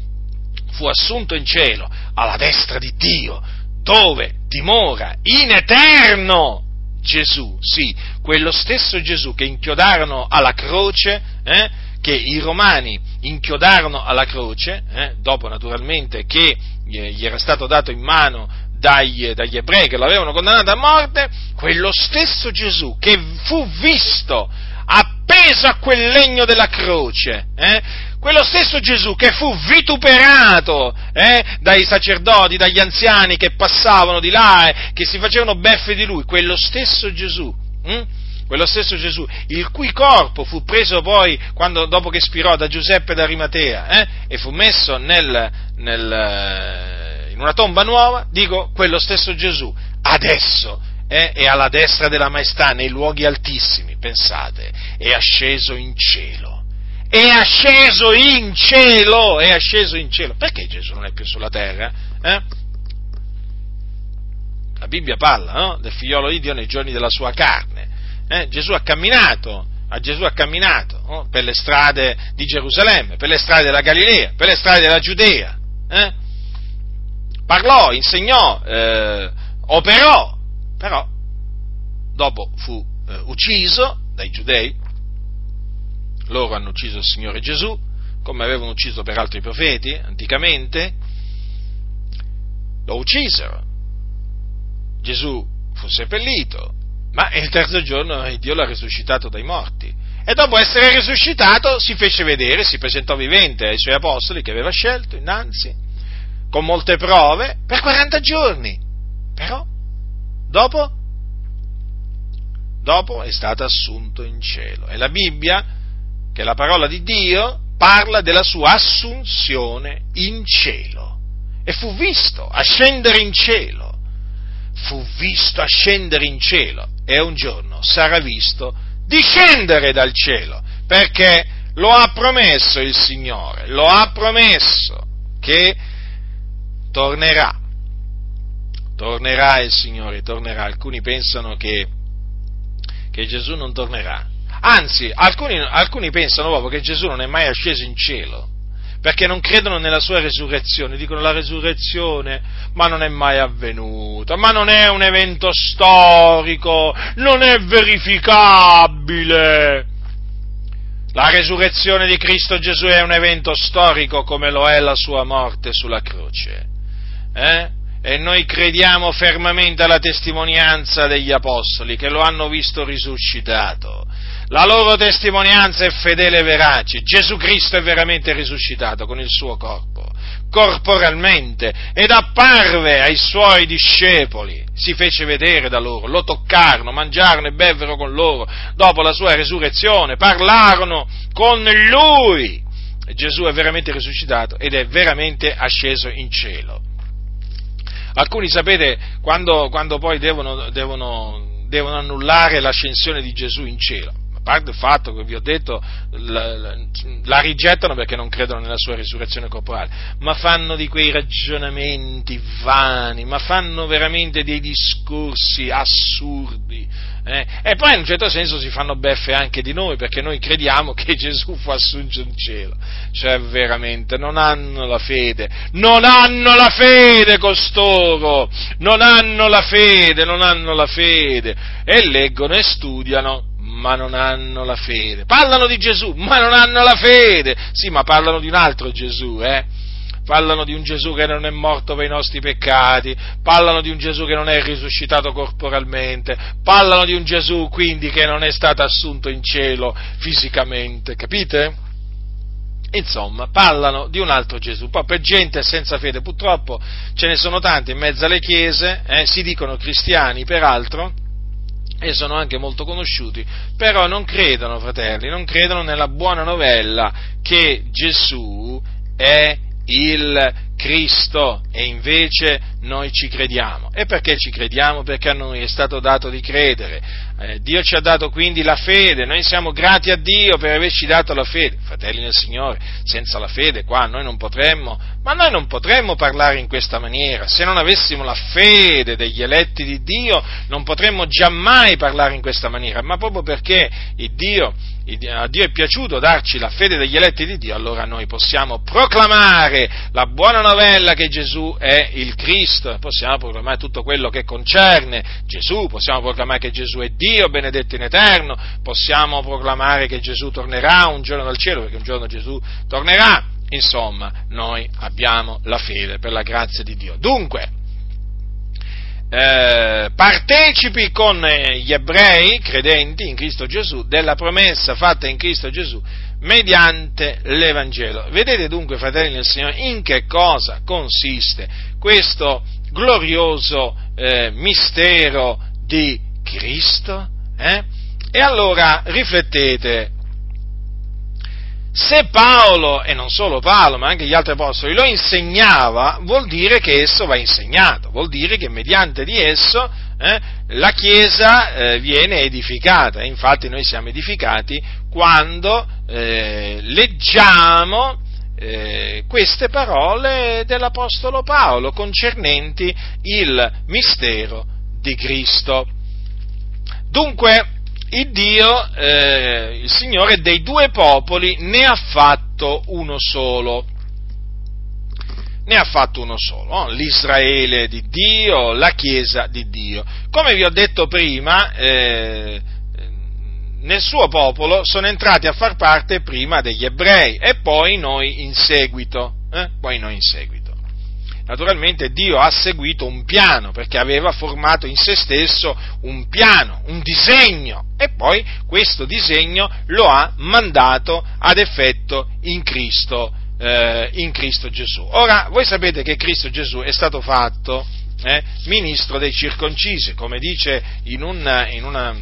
fu assunto in cielo alla destra di Dio, dove dimora in eterno Gesù, sì, quello stesso Gesù che inchiodarono alla croce, eh, che i romani inchiodarono alla croce, eh, dopo naturalmente che gli era stato dato in mano dagli, dagli, ebrei che l'avevano condannato a morte, quello stesso Gesù che fu visto appeso a quel legno della croce, eh, quello stesso Gesù che fu vituperato eh, dai sacerdoti, dagli anziani che passavano di là, eh, che si facevano beffe di lui, quello stesso Gesù, hm? quello stesso Gesù, il cui corpo fu preso poi, quando, dopo che spirò da Giuseppe d'Arimatea, eh, e fu messo nel, nel, eh, in una tomba nuova, dico, quello stesso Gesù, adesso eh, è alla destra della maestà, nei luoghi altissimi, pensate, è asceso in cielo è asceso in cielo, è asceso in cielo. Perché Gesù non è più sulla terra? Eh? La Bibbia parla no? del figliolo di Dio nei giorni della sua carne. Eh? Gesù ha camminato, a Gesù ha camminato no? per le strade di Gerusalemme, per le strade della Galilea, per le strade della Giudea. Eh? Parlò, insegnò, eh, operò, però dopo fu eh, ucciso dai giudei loro hanno ucciso il Signore Gesù, come avevano ucciso peraltro i profeti anticamente, lo uccisero. Gesù fu seppellito, ma il terzo giorno Dio l'ha risuscitato dai morti. E dopo essere risuscitato si fece vedere, si presentò vivente ai suoi apostoli che aveva scelto innanzi, con molte prove, per 40 giorni. Però, dopo, dopo è stato assunto in cielo. E la Bibbia che la parola di Dio parla della sua assunzione in cielo e fu visto ascendere in cielo, fu visto ascendere in cielo e un giorno sarà visto discendere dal cielo, perché lo ha promesso il Signore, lo ha promesso che tornerà, tornerà il Signore, tornerà. Alcuni pensano che, che Gesù non tornerà, Anzi, alcuni, alcuni pensano proprio che Gesù non è mai asceso in cielo, perché non credono nella sua resurrezione, dicono la resurrezione, ma non è mai avvenuta, ma non è un evento storico, non è verificabile. La resurrezione di Cristo Gesù è un evento storico come lo è la sua morte sulla croce. Eh? E noi crediamo fermamente alla testimonianza degli apostoli che lo hanno visto risuscitato la loro testimonianza è fedele e verace. Gesù Cristo è veramente risuscitato con il suo corpo, corporalmente, ed apparve ai suoi discepoli. Si fece vedere da loro, lo toccarono, mangiarono e bevvero con loro. Dopo la sua resurrezione parlarono con lui. Gesù è veramente risuscitato ed è veramente asceso in cielo. Alcuni sapete, quando, quando poi devono, devono, devono annullare l'ascensione di Gesù in cielo, parte il fatto che vi ho detto, la, la, la, rigettano perché non credono nella sua risurrezione corporale, ma fanno di quei ragionamenti vani, ma fanno veramente dei discorsi assurdi. Eh? E poi in un certo senso si fanno beffe anche di noi perché noi crediamo che Gesù fu assunto in cielo. Cioè veramente non hanno la fede, non hanno la fede costoro, non hanno la fede, non hanno la fede e leggono e studiano ma non hanno la fede. Parlano di Gesù, ma non hanno la fede. Sì, ma parlano di un altro Gesù, eh? Parlano di un Gesù che non è morto per i nostri peccati, parlano di un Gesù che non è risuscitato corporalmente, parlano di un Gesù quindi che non è stato assunto in cielo fisicamente, capite? Insomma, parlano di un altro Gesù, poi per gente senza fede, purtroppo ce ne sono tanti in mezzo alle chiese, eh, si dicono cristiani peraltro, e sono anche molto conosciuti, però non credono, fratelli, non credono nella buona novella che Gesù è il Cristo e invece noi ci crediamo. E perché ci crediamo? Perché a noi è stato dato di credere. Eh, Dio ci ha dato quindi la fede, noi siamo grati a Dio per averci dato la fede. Fratelli nel Signore, senza la fede qua noi non potremmo, ma noi non potremmo parlare in questa maniera. Se non avessimo la fede degli eletti di Dio, non potremmo giammai parlare in questa maniera, ma proprio perché Dio a Dio è piaciuto darci la fede degli eletti di Dio, allora noi possiamo proclamare la buona novella che Gesù è il Cristo, possiamo proclamare tutto quello che concerne Gesù, possiamo proclamare che Gesù è Dio, benedetto in eterno, possiamo proclamare che Gesù tornerà un giorno dal cielo, perché un giorno Gesù tornerà, insomma, noi abbiamo la fede per la grazia di Dio. Dunque, eh, partecipi con gli ebrei credenti in Cristo Gesù della promessa fatta in Cristo Gesù mediante l'Evangelo. Vedete dunque, fratelli del Signore, in che cosa consiste questo glorioso eh, mistero di Cristo? Eh? E allora riflettete se Paolo, e non solo Paolo, ma anche gli altri apostoli, lo insegnava, vuol dire che esso va insegnato, vuol dire che mediante di esso eh, la Chiesa eh, viene edificata. Infatti noi siamo edificati quando eh, leggiamo eh, queste parole dell'Apostolo Paolo concernenti il mistero di Cristo. Dunque, il Dio, eh, il Signore dei due popoli ne ha fatto uno solo. Ne ha fatto uno solo, no? l'Israele di Dio, la Chiesa di Dio. Come vi ho detto prima, eh, nel suo popolo sono entrati a far parte prima degli ebrei e poi noi in seguito. Eh? Poi noi in seguito naturalmente Dio ha seguito un piano, perché aveva formato in se stesso un piano, un disegno, e poi questo disegno lo ha mandato ad effetto in Cristo, eh, in Cristo Gesù. Ora, voi sapete che Cristo Gesù è stato fatto eh, ministro dei circoncisi, come dice in, un, in una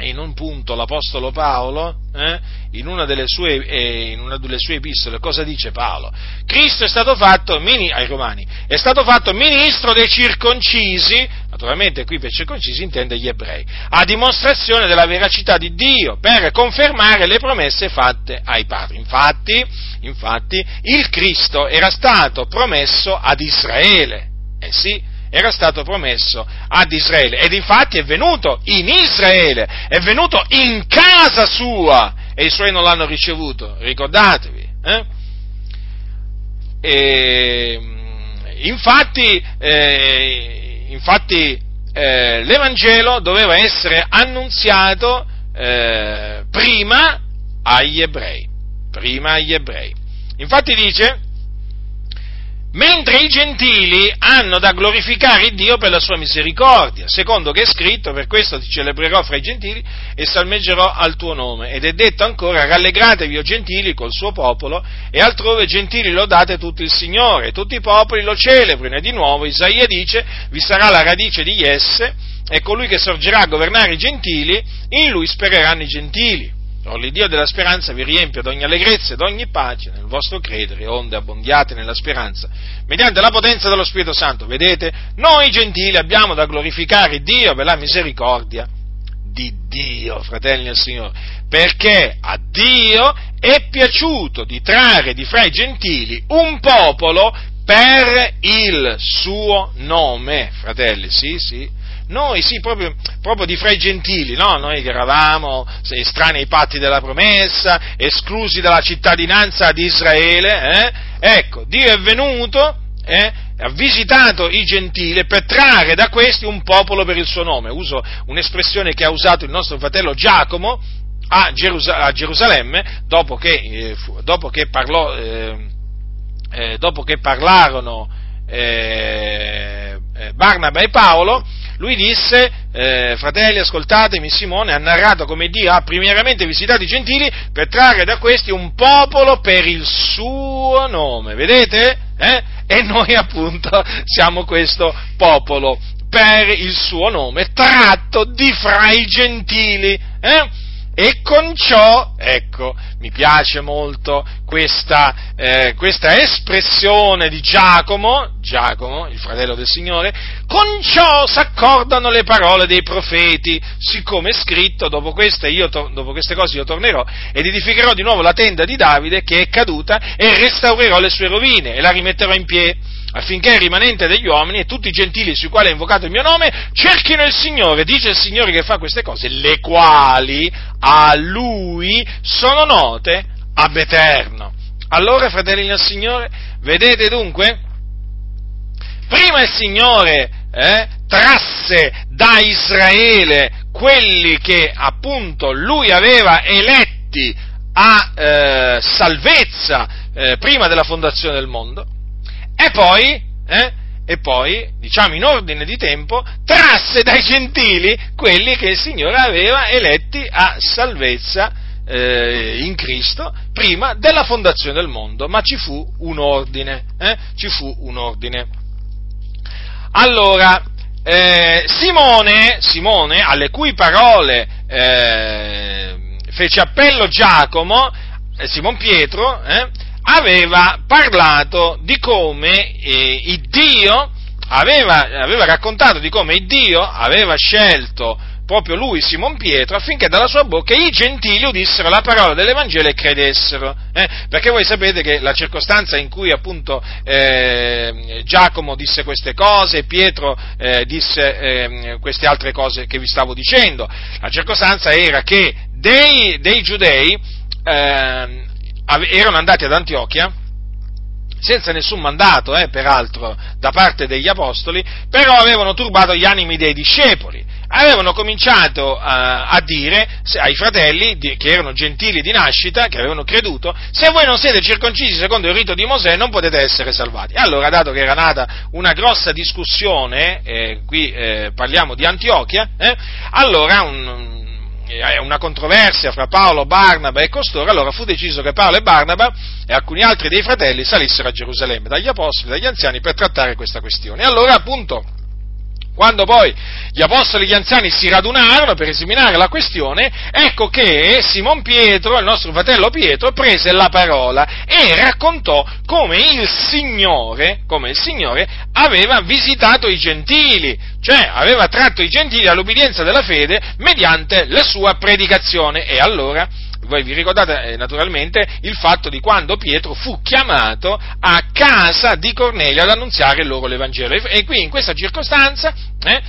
in un punto l'Apostolo Paolo, eh, in, una sue, eh, in, una delle sue epistole, cosa dice Paolo? Cristo è stato fatto, ai Romani, è stato fatto ministro dei circoncisi, naturalmente qui per circoncisi intende gli ebrei, a dimostrazione della veracità di Dio, per confermare le promesse fatte ai padri. Infatti, infatti il Cristo era stato promesso ad Israele, eh sì, era stato promesso ad Israele ed infatti è venuto in Israele, è venuto in casa sua e i suoi non l'hanno ricevuto, ricordatevi. Eh? E, infatti, eh, infatti eh, l'Evangelo doveva essere annunziato eh, prima agli ebrei, prima agli ebrei. Infatti dice, mentre i gentili hanno da glorificare Dio per la sua misericordia, secondo che è scritto, per questo ti celebrerò fra i gentili e salmeggerò al tuo nome. Ed è detto ancora, rallegratevi o gentili col suo popolo, e altrove gentili lodate tutto il Signore, tutti i popoli lo celebrino. E di nuovo Isaia dice, vi sarà la radice di esse, e colui che sorgerà a governare i gentili, in lui spereranno i gentili. Or l'Iddio della speranza vi riempie d'ogni allegrezza e d'ogni pace nel vostro credere, onde abbondiate nella speranza, mediante la potenza dello Spirito Santo. Vedete, noi gentili abbiamo da glorificare Dio per la misericordia di Dio, fratelli del Signore, perché a Dio è piaciuto di trarre di fra i gentili un popolo per il suo nome, fratelli, sì, sì, noi sì, proprio, proprio di fra i gentili, no? Noi che eravamo estranei ai patti della promessa, esclusi dalla cittadinanza di Israele, eh? ecco, Dio è venuto, eh? ha visitato i gentili per trarre da questi un popolo per il suo nome. Uso un'espressione che ha usato il nostro fratello Giacomo a, Gerus- a Gerusalemme dopo che, eh, dopo che, parlò, eh, eh, dopo che parlarono eh, eh, Barnaba e Paolo lui disse, eh, fratelli ascoltatemi, Simone ha narrato come Dio ha primariamente visitato i gentili per trarre da questi un popolo per il suo nome, vedete? Eh? E noi appunto siamo questo popolo per il suo nome, tratto di fra i gentili. Eh? E con ciò, ecco, mi piace molto questa, eh, questa, espressione di Giacomo, Giacomo, il fratello del Signore, con ciò s'accordano le parole dei profeti, siccome è scritto, dopo queste, io, dopo queste cose io tornerò ed edificherò di nuovo la tenda di Davide che è caduta e restaurerò le sue rovine e la rimetterò in piedi affinché il rimanente degli uomini e tutti i gentili sui quali è invocato il mio nome cerchino il Signore, dice il Signore che fa queste cose, le quali a Lui sono note ab eterno. Allora, fratelli del Signore, vedete dunque prima il Signore eh, trasse da Israele quelli che appunto lui aveva eletti a eh, salvezza eh, prima della fondazione del mondo, e poi, eh, e poi, diciamo in ordine di tempo, trasse dai gentili quelli che il Signore aveva eletti a salvezza eh, in Cristo prima della fondazione del mondo, ma ci fu un ordine, eh? ci fu un ordine. Allora, eh, Simone, Simone, alle cui parole eh, fece appello Giacomo, eh, Simon Pietro, eh, aveva parlato di come eh, Dio aveva, aveva raccontato di come Dio aveva scelto proprio lui, Simon Pietro, affinché dalla sua bocca i gentili udissero la parola dell'Evangelo e credessero. Eh? Perché voi sapete che la circostanza in cui appunto eh, Giacomo disse queste cose, Pietro eh, disse ehm, queste altre cose che vi stavo dicendo, la circostanza era che dei, dei giudei ehm, erano andati ad Antiochia, senza nessun mandato, eh, peraltro, da parte degli apostoli, però avevano turbato gli animi dei discepoli avevano cominciato uh, a dire ai fratelli di, che erano gentili di nascita, che avevano creduto, se voi non siete circoncisi secondo il rito di Mosè non potete essere salvati. Allora, dato che era nata una grossa discussione, eh, qui eh, parliamo di Antiochia, eh, allora un, una controversia fra Paolo, Barnaba e costoro, allora fu deciso che Paolo e Barnaba e alcuni altri dei fratelli salissero a Gerusalemme dagli apostoli, dagli anziani per trattare questa questione. E allora appunto quando poi gli apostoli e gli anziani si radunarono per esaminare la questione, ecco che Simon Pietro, il nostro fratello Pietro, prese la parola e raccontò come il Signore, come il Signore aveva visitato i gentili, cioè aveva tratto i gentili all'obbedienza della fede mediante la sua predicazione. E allora voi vi ricordate eh, naturalmente il fatto di quando Pietro fu chiamato a casa di Cornelio ad annunziare loro l'Evangelo. E qui in questa circostanza, eh,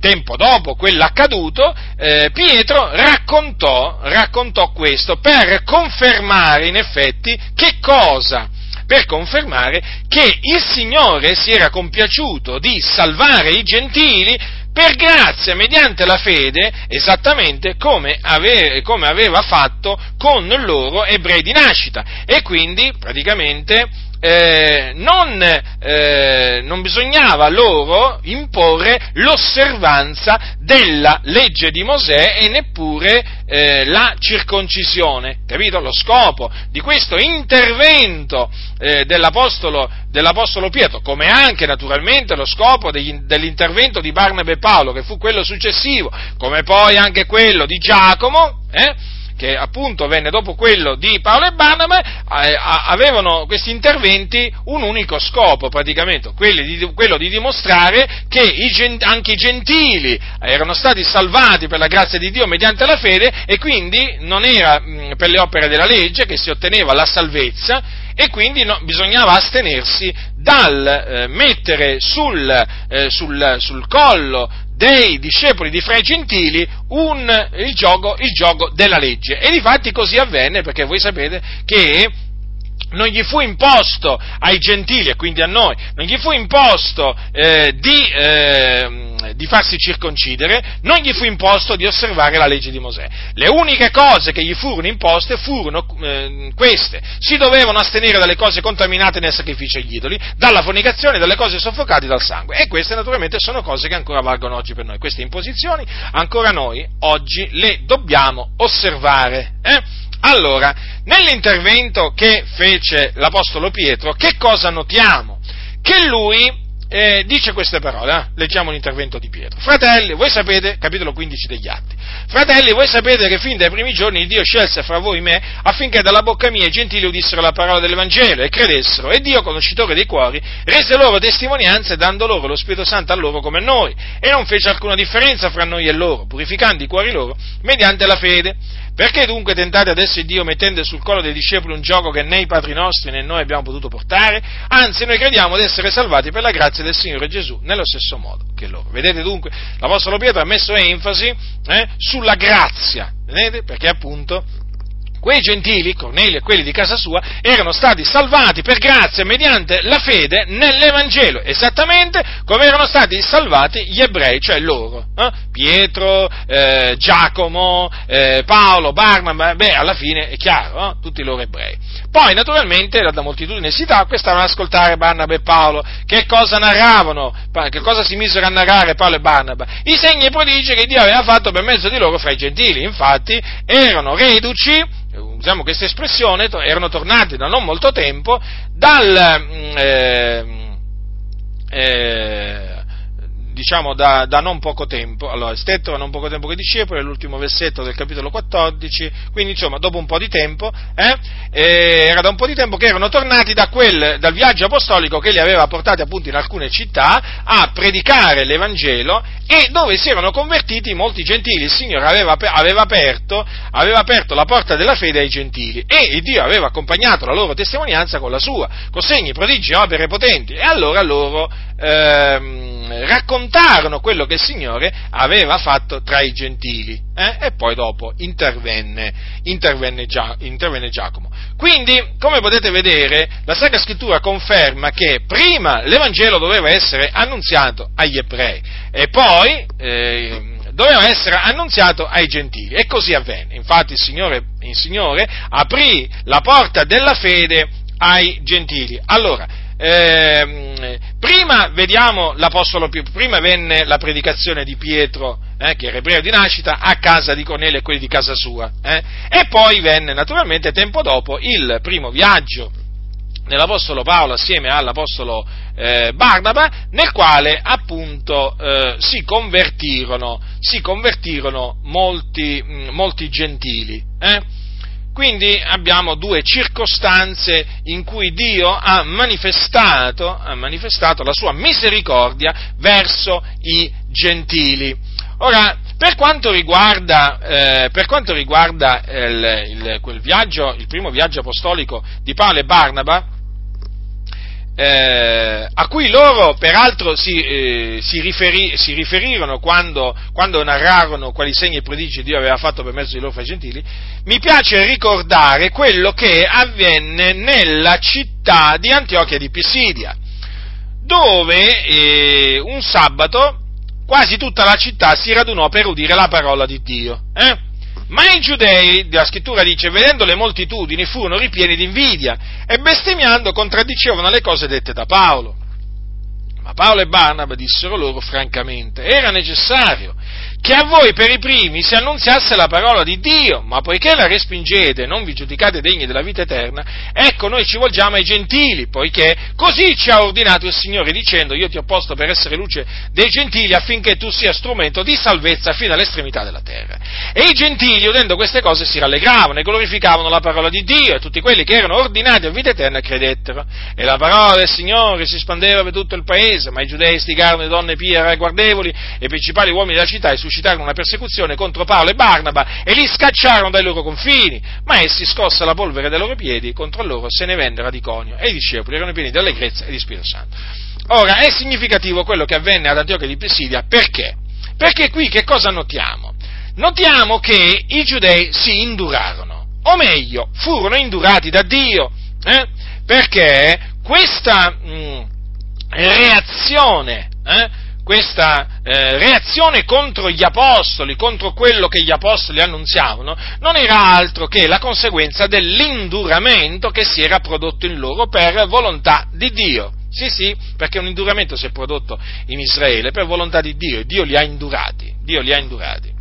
tempo dopo quell'accaduto, eh, Pietro raccontò, raccontò questo per confermare in effetti che cosa? per confermare che il Signore si era compiaciuto di salvare i gentili per grazia, mediante la fede, esattamente come, ave, come aveva fatto con loro ebrei di nascita. E quindi, praticamente, eh, non, eh, non, bisognava loro imporre l'osservanza della legge di Mosè e neppure eh, la circoncisione, capito? Lo scopo di questo intervento eh, dell'apostolo, dell'apostolo, Pietro, come anche naturalmente lo scopo degli, dell'intervento di Barnabé e Paolo, che fu quello successivo, come poi anche quello di Giacomo, eh? Che appunto venne dopo quello di Paolo e Barnaba, eh, avevano questi interventi un unico scopo praticamente, quello di dimostrare che anche i gentili erano stati salvati per la grazia di Dio mediante la fede e quindi non era mh, per le opere della legge che si otteneva la salvezza e quindi no, bisognava astenersi dal eh, mettere sul, eh, sul, sul collo dei discepoli di fra i gentili un, il, gioco, il gioco della legge. E difatti così avvenne perché voi sapete che non gli fu imposto ai gentili e quindi a noi, non gli fu imposto eh, di, eh, di, farsi circoncidere, non gli fu imposto di osservare la legge di Mosè. Le uniche cose che gli furono imposte furono eh, queste, si dovevano astenere dalle cose contaminate nel sacrificio agli idoli, dalla fornicazione, dalle cose soffocate dal sangue. E queste naturalmente sono cose che ancora valgono oggi per noi. Queste imposizioni ancora noi oggi le dobbiamo osservare. Eh? Allora, nell'intervento che fece l'Apostolo Pietro, che cosa notiamo? Che lui eh, dice queste parole, eh? leggiamo l'intervento di Pietro. Fratelli, voi sapete, capitolo 15 degli Atti, fratelli, voi sapete che fin dai primi giorni Dio scelse fra voi me affinché dalla bocca mia i gentili udissero la parola dell'Evangelo e credessero, e Dio, conoscitore dei cuori, rese loro testimonianza dando loro lo Spirito Santo a loro come noi, e non fece alcuna differenza fra noi e loro, purificando i cuori loro mediante la fede. Perché dunque tentate adesso Dio mettendo sul collo dei discepoli un gioco che né i padri nostri né noi abbiamo potuto portare? Anzi, noi crediamo di essere salvati per la grazia del Signore Gesù, nello stesso modo che loro. Vedete dunque, l'Apostolo Pietro ha messo enfasi eh, sulla grazia, vedete? Perché appunto quei gentili, Cornelio e quelli di casa sua, erano stati salvati per grazia mediante la fede nell'Evangelo, esattamente come erano stati salvati gli ebrei, cioè loro, eh? Pietro, eh, Giacomo, eh, Paolo, Barnaba, beh, alla fine è chiaro, tutti loro ebrei. Poi, naturalmente, da moltitudine si tacque, stavano ad ascoltare Barnaba e Paolo, che cosa narravano, che cosa si misero a narrare Paolo e Barnaba? I segni e prodigi che Dio aveva fatto per mezzo di loro fra i gentili, infatti, erano reduci, usiamo questa espressione, erano tornati da non molto tempo dal, mm, eh, eh, diciamo da, da, non poco tempo, allora stettero non poco tempo che discepoli, è l'ultimo versetto del capitolo 14, quindi insomma dopo un po' di tempo, eh, eh, era da un po' di tempo che erano tornati da quel, dal viaggio apostolico che li aveva portati appunto in alcune città a predicare l'Evangelo e dove si erano convertiti molti gentili, il Signore aveva, aveva, aperto, aveva aperto la porta della fede ai gentili e Dio aveva accompagnato la loro testimonianza con la sua, con segni, prodigi, opere potenti e allora loro ehm, raccontarono quello che il Signore aveva fatto tra i gentili eh? e poi dopo intervenne, intervenne, Gia, intervenne Giacomo. Quindi, come potete vedere, la Sacra Scrittura conferma che prima l'Evangelo doveva essere annunziato agli ebrei e poi eh, doveva essere annunziato ai gentili e così avvenne. Infatti il Signore, il Signore aprì la porta della fede ai gentili. Allora, eh, prima vediamo l'Apostolo Pietro, prima venne la predicazione di Pietro, eh, che era ebreo di nascita, a casa di Cornelio e quelli di casa sua, eh, e poi venne naturalmente tempo dopo il primo viaggio dell'Apostolo Paolo assieme all'Apostolo eh, Barnaba, nel quale appunto eh, si convertirono, si convertirono molti, mh, molti gentili. Eh? Quindi abbiamo due circostanze in cui Dio ha manifestato, ha manifestato la sua misericordia verso i gentili. Ora, per quanto riguarda, eh, per quanto riguarda il, il, viaggio, il primo viaggio apostolico di Paolo e Barnaba, eh, a cui loro peraltro si, eh, si, riferì, si riferirono quando, quando, narrarono quali segni e prodigi Dio aveva fatto per mezzo dei loro fra gentili, mi piace ricordare quello che avvenne nella città di Antiochia di Pisidia, dove eh, un sabato quasi tutta la città si radunò per udire la parola di Dio. Ma i giudei, la scrittura dice, vedendo le moltitudini, furono ripieni di invidia e bestemmiando contraddicevano le cose dette da Paolo. Ma Paolo e Barnaba dissero loro francamente, era necessario che a voi per i primi si annunziasse la parola di Dio, ma poiché la respingete e non vi giudicate degni della vita eterna, ecco noi ci volgiamo ai gentili, poiché così ci ha ordinato il Signore dicendo io ti ho posto per essere luce dei gentili affinché tu sia strumento di salvezza fino all'estremità della terra. E i gentili, udendo queste cose, si rallegravano e glorificavano la parola di Dio e tutti quelli che erano ordinati a vita eterna credettero. E la parola del Signore si spandeva per tutto il paese, ma i giudei stigarono le donne pie e ragguardevoli e i principali uomini della città e suscitarono una persecuzione contro Paolo e Barnaba e li scacciarono dai loro confini, ma essi scossa la polvere dai loro piedi contro loro se ne vennero ad Iconio e i discepoli erano pieni di allegrezza e di Spirito Santo. Ora, è significativo quello che avvenne ad Antiochia di Pisidia, perché? Perché qui che cosa notiamo? Notiamo che i giudei si indurarono, o meglio, furono indurati da Dio, eh? perché questa mh, mm, reazione eh, questa eh, reazione contro gli apostoli, contro quello che gli apostoli annunziavano, non era altro che la conseguenza dell'induramento che si era prodotto in loro per volontà di Dio. Sì, sì, perché un induramento si è prodotto in Israele per volontà di Dio e Dio li ha indurati. Dio li ha indurati.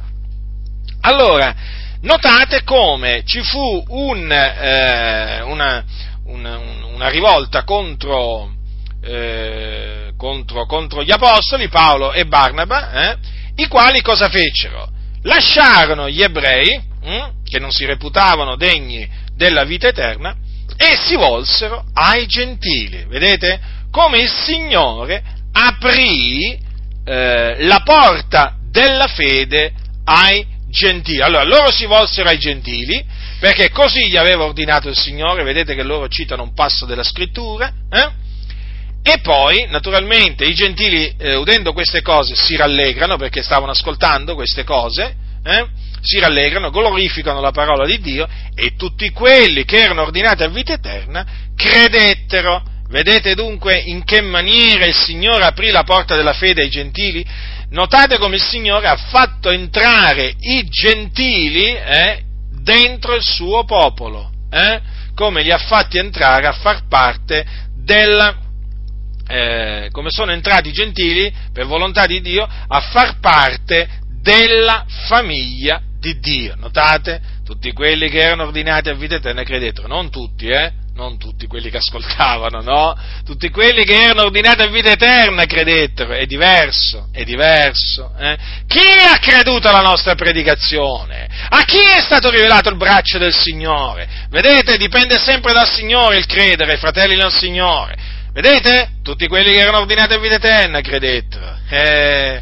Allora, notate come ci fu un, eh, una, una, una, rivolta contro, eh, contro, contro, gli apostoli, Paolo e Barnaba, eh, i quali cosa fecero? Lasciarono gli ebrei, hm, che non si reputavano degni della vita eterna, e si volsero ai gentili. Vedete? Come il Signore aprì eh, la porta della fede ai gentili. Allora, loro si volsero ai gentili, perché così gli aveva ordinato il Signore, vedete che loro citano un passo della scrittura, eh? E poi, naturalmente, i gentili, eh, udendo queste cose, si rallegrano perché stavano ascoltando queste cose, eh, si rallegrano, glorificano la parola di Dio e tutti quelli che erano ordinati a vita eterna credettero. Vedete dunque in che maniera il Signore aprì la porta della fede ai gentili? Notate come il Signore ha fatto entrare i gentili eh, dentro il suo popolo, eh? come li ha fatti entrare a far parte della, eh, come sono entrati i gentili per volontà di Dio a far parte della famiglia di Dio. Notate? Tutti quelli che erano ordinati a vita eterna credettero, non tutti, eh? non tutti quelli che ascoltavano, no? Tutti quelli che erano ordinati a vita eterna credettero, è diverso, è diverso. Eh? Chi ha creduto alla nostra predicazione? A chi è stato rivelato il braccio del Signore? Vedete, dipende sempre dal Signore il credere, fratelli del Signore. Vedete? Tutti quelli che erano ordinati a vita eterna credettero. Eh,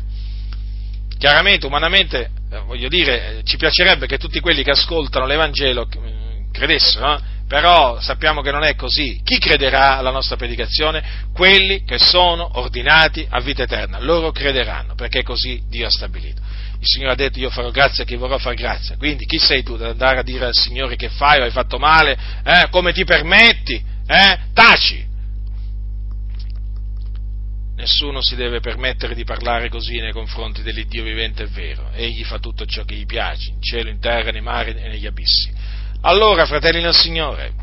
chiaramente, umanamente, eh, voglio dire, ci piacerebbe che tutti quelli che ascoltano l'Evangelo eh, credessero, no? Però sappiamo che non è così. Chi crederà alla nostra predicazione? Quelli che sono ordinati a vita eterna. Loro crederanno, perché così Dio ha stabilito. Il Signore ha detto io farò grazia a chi vorrò far grazia. Quindi chi sei tu ad andare a dire al Signore che fai o hai fatto male? Eh? Come ti permetti? Eh? Taci! Nessuno si deve permettere di parlare così nei confronti dell'Iddio vivente e vero. Egli fa tutto ciò che gli piace, in cielo, in terra, nei mari e negli abissi. Allora, fratelli del Signore,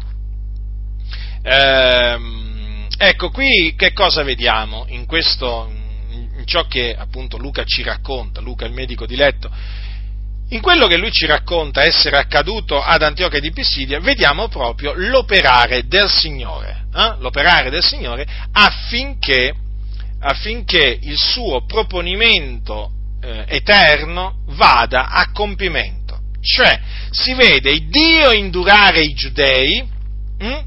ehm, ecco qui che cosa vediamo in questo, in ciò che appunto Luca ci racconta, Luca il medico di letto, in quello che lui ci racconta essere accaduto ad Antiochia di Pisidia, vediamo proprio l'operare del Signore, eh? l'operare del Signore affinché, affinché il suo proponimento eh, eterno vada a compimento. Cioè, si vede Dio indurare i giudei, hm?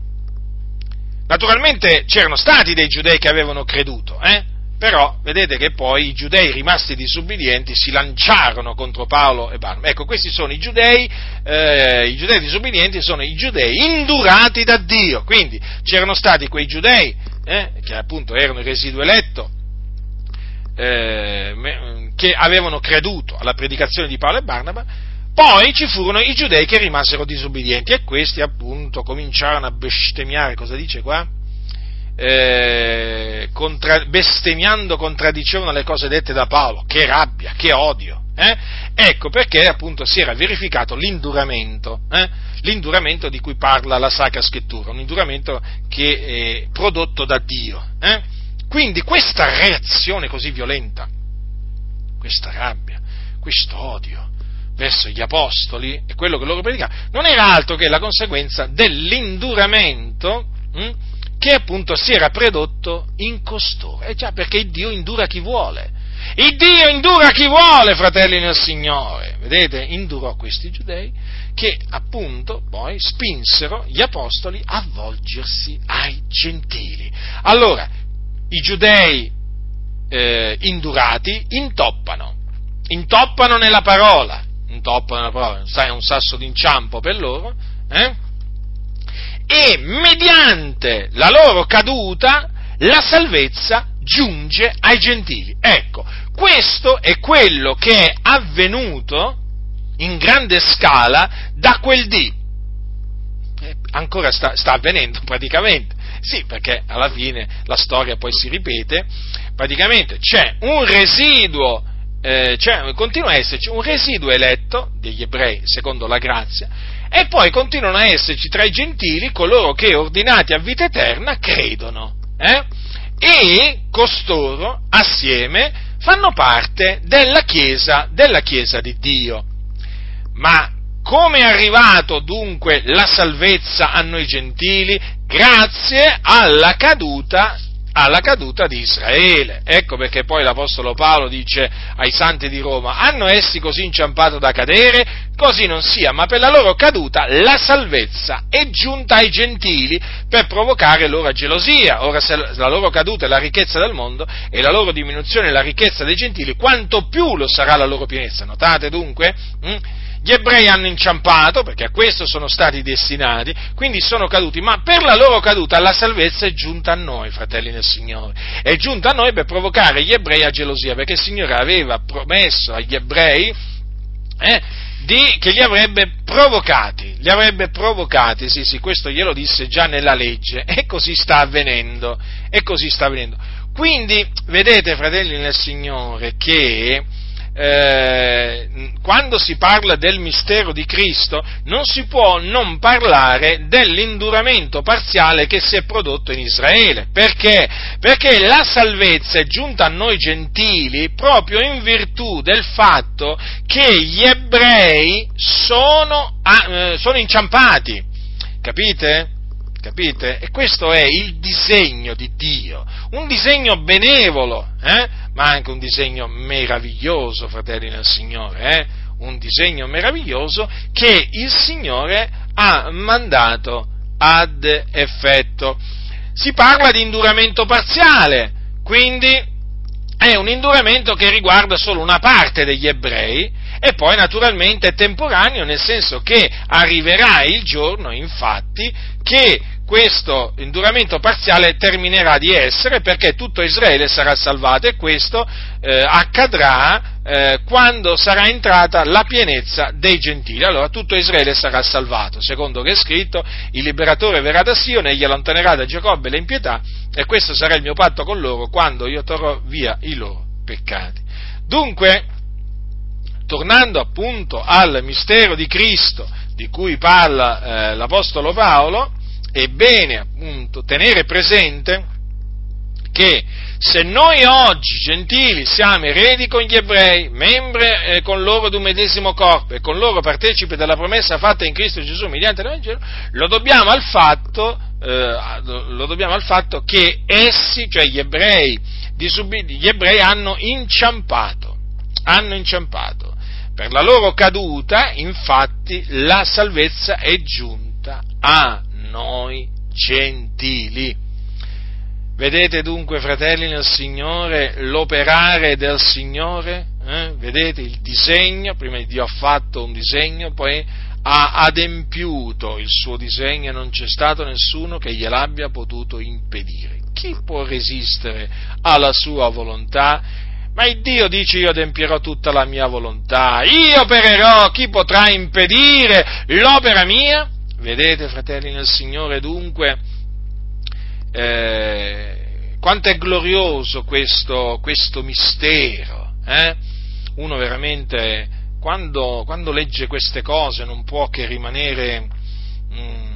naturalmente c'erano stati dei giudei che avevano creduto, eh? però vedete che poi i giudei rimasti disubbidienti si lanciarono contro Paolo e Barnaba. Ecco, questi sono i giudei, eh, i giudei disubbidienti sono i giudei indurati da Dio, quindi c'erano stati quei giudei eh, che appunto erano il residuo eletto, eh, che avevano creduto alla predicazione di Paolo e Barnaba, poi ci furono i giudei che rimasero disubbidienti e questi appunto cominciarono a bestemmiare, cosa dice qua? Eh, contra, bestemmiando contraddicevano le cose dette da Paolo, che rabbia, che odio. Eh? Ecco perché appunto si era verificato l'induramento, eh? L'induramento di cui parla la Sacra Scrittura, un induramento che è prodotto da Dio. Eh? Quindi questa reazione così violenta, questa rabbia, questo odio, verso gli apostoli e quello che loro predicavano, non era altro che la conseguenza dell'induramento hm, che appunto si era prodotto in costoro. E già perché Dio indura chi vuole. Il Dio indura chi vuole, fratelli nel Signore. Vedete, indurò questi giudei che appunto poi spinsero gli apostoli a volgersi ai gentili. Allora, i giudei eh, indurati intoppano, intoppano nella parola, un toppo nella parola, sai, un sasso d'inciampo per loro, eh? e mediante la loro caduta la salvezza giunge ai gentili. Ecco, questo è quello che è avvenuto in grande scala da quel dì. Eh, ancora sta, sta avvenendo praticamente. Sì, perché alla fine la storia poi si ripete. Praticamente c'è un residuo eh, cioè, continua a esserci un residuo eletto degli ebrei secondo la grazia e poi continuano a esserci tra i gentili coloro che ordinati a vita eterna credono eh? e costoro assieme fanno parte della chiesa, della chiesa di Dio. Ma come è arrivato dunque la salvezza a noi gentili? Grazie alla caduta alla caduta di Israele. Ecco perché poi l'Apostolo Paolo dice ai santi di Roma, hanno essi così inciampato da cadere? Così non sia, ma per la loro caduta la salvezza è giunta ai gentili per provocare loro gelosia. Ora se la loro caduta è la ricchezza del mondo e la loro diminuzione è la ricchezza dei gentili, quanto più lo sarà la loro pienezza. Notate dunque? Hm? Gli ebrei hanno inciampato, perché a questo sono stati destinati, quindi sono caduti, ma per la loro caduta la salvezza è giunta a noi, fratelli del Signore. È giunta a noi per provocare gli ebrei a gelosia, perché il Signore aveva promesso agli ebrei eh, di, che li avrebbe provocati, li avrebbe provocati, sì sì, questo glielo disse già nella legge, e così sta avvenendo, e così sta avvenendo. Quindi, vedete, fratelli nel Signore, che eh, quando si parla del mistero di Cristo non si può non parlare dell'induramento parziale che si è prodotto in Israele. Perché? Perché la salvezza è giunta a noi gentili proprio in virtù del fatto che gli ebrei sono, eh, sono inciampati. Capite? Capite? E questo è il disegno di Dio, un disegno benevolo, eh? Ma anche un disegno meraviglioso, fratelli del Signore, eh? un disegno meraviglioso che il Signore ha mandato ad effetto. Si parla di induramento parziale, quindi è un induramento che riguarda solo una parte degli ebrei e poi naturalmente è temporaneo, nel senso che arriverà il giorno, infatti, che questo induramento parziale terminerà di essere perché tutto Israele sarà salvato e questo eh, accadrà eh, quando sarà entrata la pienezza dei gentili. Allora tutto Israele sarà salvato, secondo che è scritto, il liberatore verrà da Sion e gli allontanerà da Giacobbe le impietà e questo sarà il mio patto con loro quando io torrò via i loro peccati. Dunque, tornando appunto al mistero di Cristo di cui parla eh, l'Apostolo Paolo, è bene appunto tenere presente che se noi oggi, gentili, siamo eredi con gli ebrei, membri eh, con loro di un medesimo corpo e con loro partecipi della promessa fatta in Cristo Gesù mediante l'Evangelo, lo dobbiamo al fatto, eh, lo dobbiamo al fatto che essi, cioè gli ebrei, gli ebrei hanno inciampato, hanno inciampato. Per la loro caduta, infatti, la salvezza è giunta a noi gentili. Vedete dunque, fratelli nel Signore, l'operare del Signore? Eh? Vedete il disegno? Prima Dio ha fatto un disegno, poi ha adempiuto il suo disegno e non c'è stato nessuno che gliel'abbia potuto impedire. Chi può resistere alla sua volontà? Ma il Dio dice io adempierò tutta la mia volontà, io opererò, chi potrà impedire l'opera mia? Vedete, fratelli nel Signore, dunque, eh, quanto è glorioso questo, questo mistero. Eh? Uno veramente, quando, quando, legge queste cose, non può che rimanere, mm,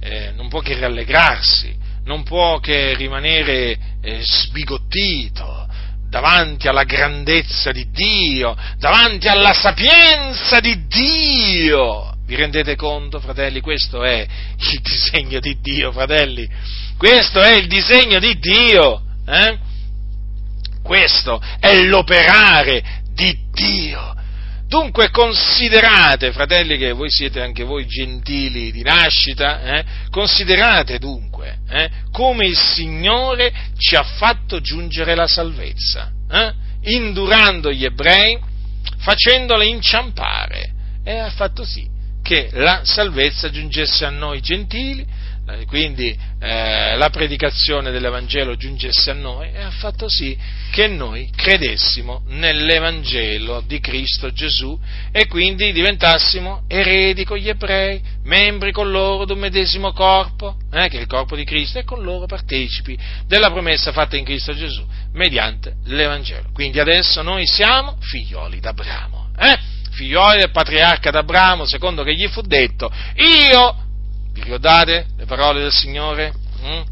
eh, non può che rallegrarsi, non può che rimanere eh, sbigottito davanti alla grandezza di Dio, davanti alla sapienza di Dio vi rendete conto, fratelli? Questo è il disegno di Dio, fratelli. Questo è il disegno di Dio. Eh? Questo è l'operare di Dio. Dunque considerate, fratelli, che voi siete anche voi gentili di nascita, eh? considerate dunque eh? come il Signore ci ha fatto giungere la salvezza, eh? indurando gli ebrei, facendoli inciampare, e ha fatto sì che la salvezza giungesse a noi gentili, eh, quindi eh, la predicazione dell'Evangelo giungesse a noi e ha fatto sì che noi credessimo nell'Evangelo di Cristo Gesù e quindi diventassimo eredi con gli ebrei, membri con loro di un medesimo corpo, eh, che è il corpo di Cristo, e con loro partecipi della promessa fatta in Cristo Gesù mediante l'Evangelo. Quindi adesso noi siamo figlioli d'Abramo. Eh? Figlioli del patriarca d'Abramo, secondo che gli fu detto, io, vi ricordate le parole del Signore? Mm?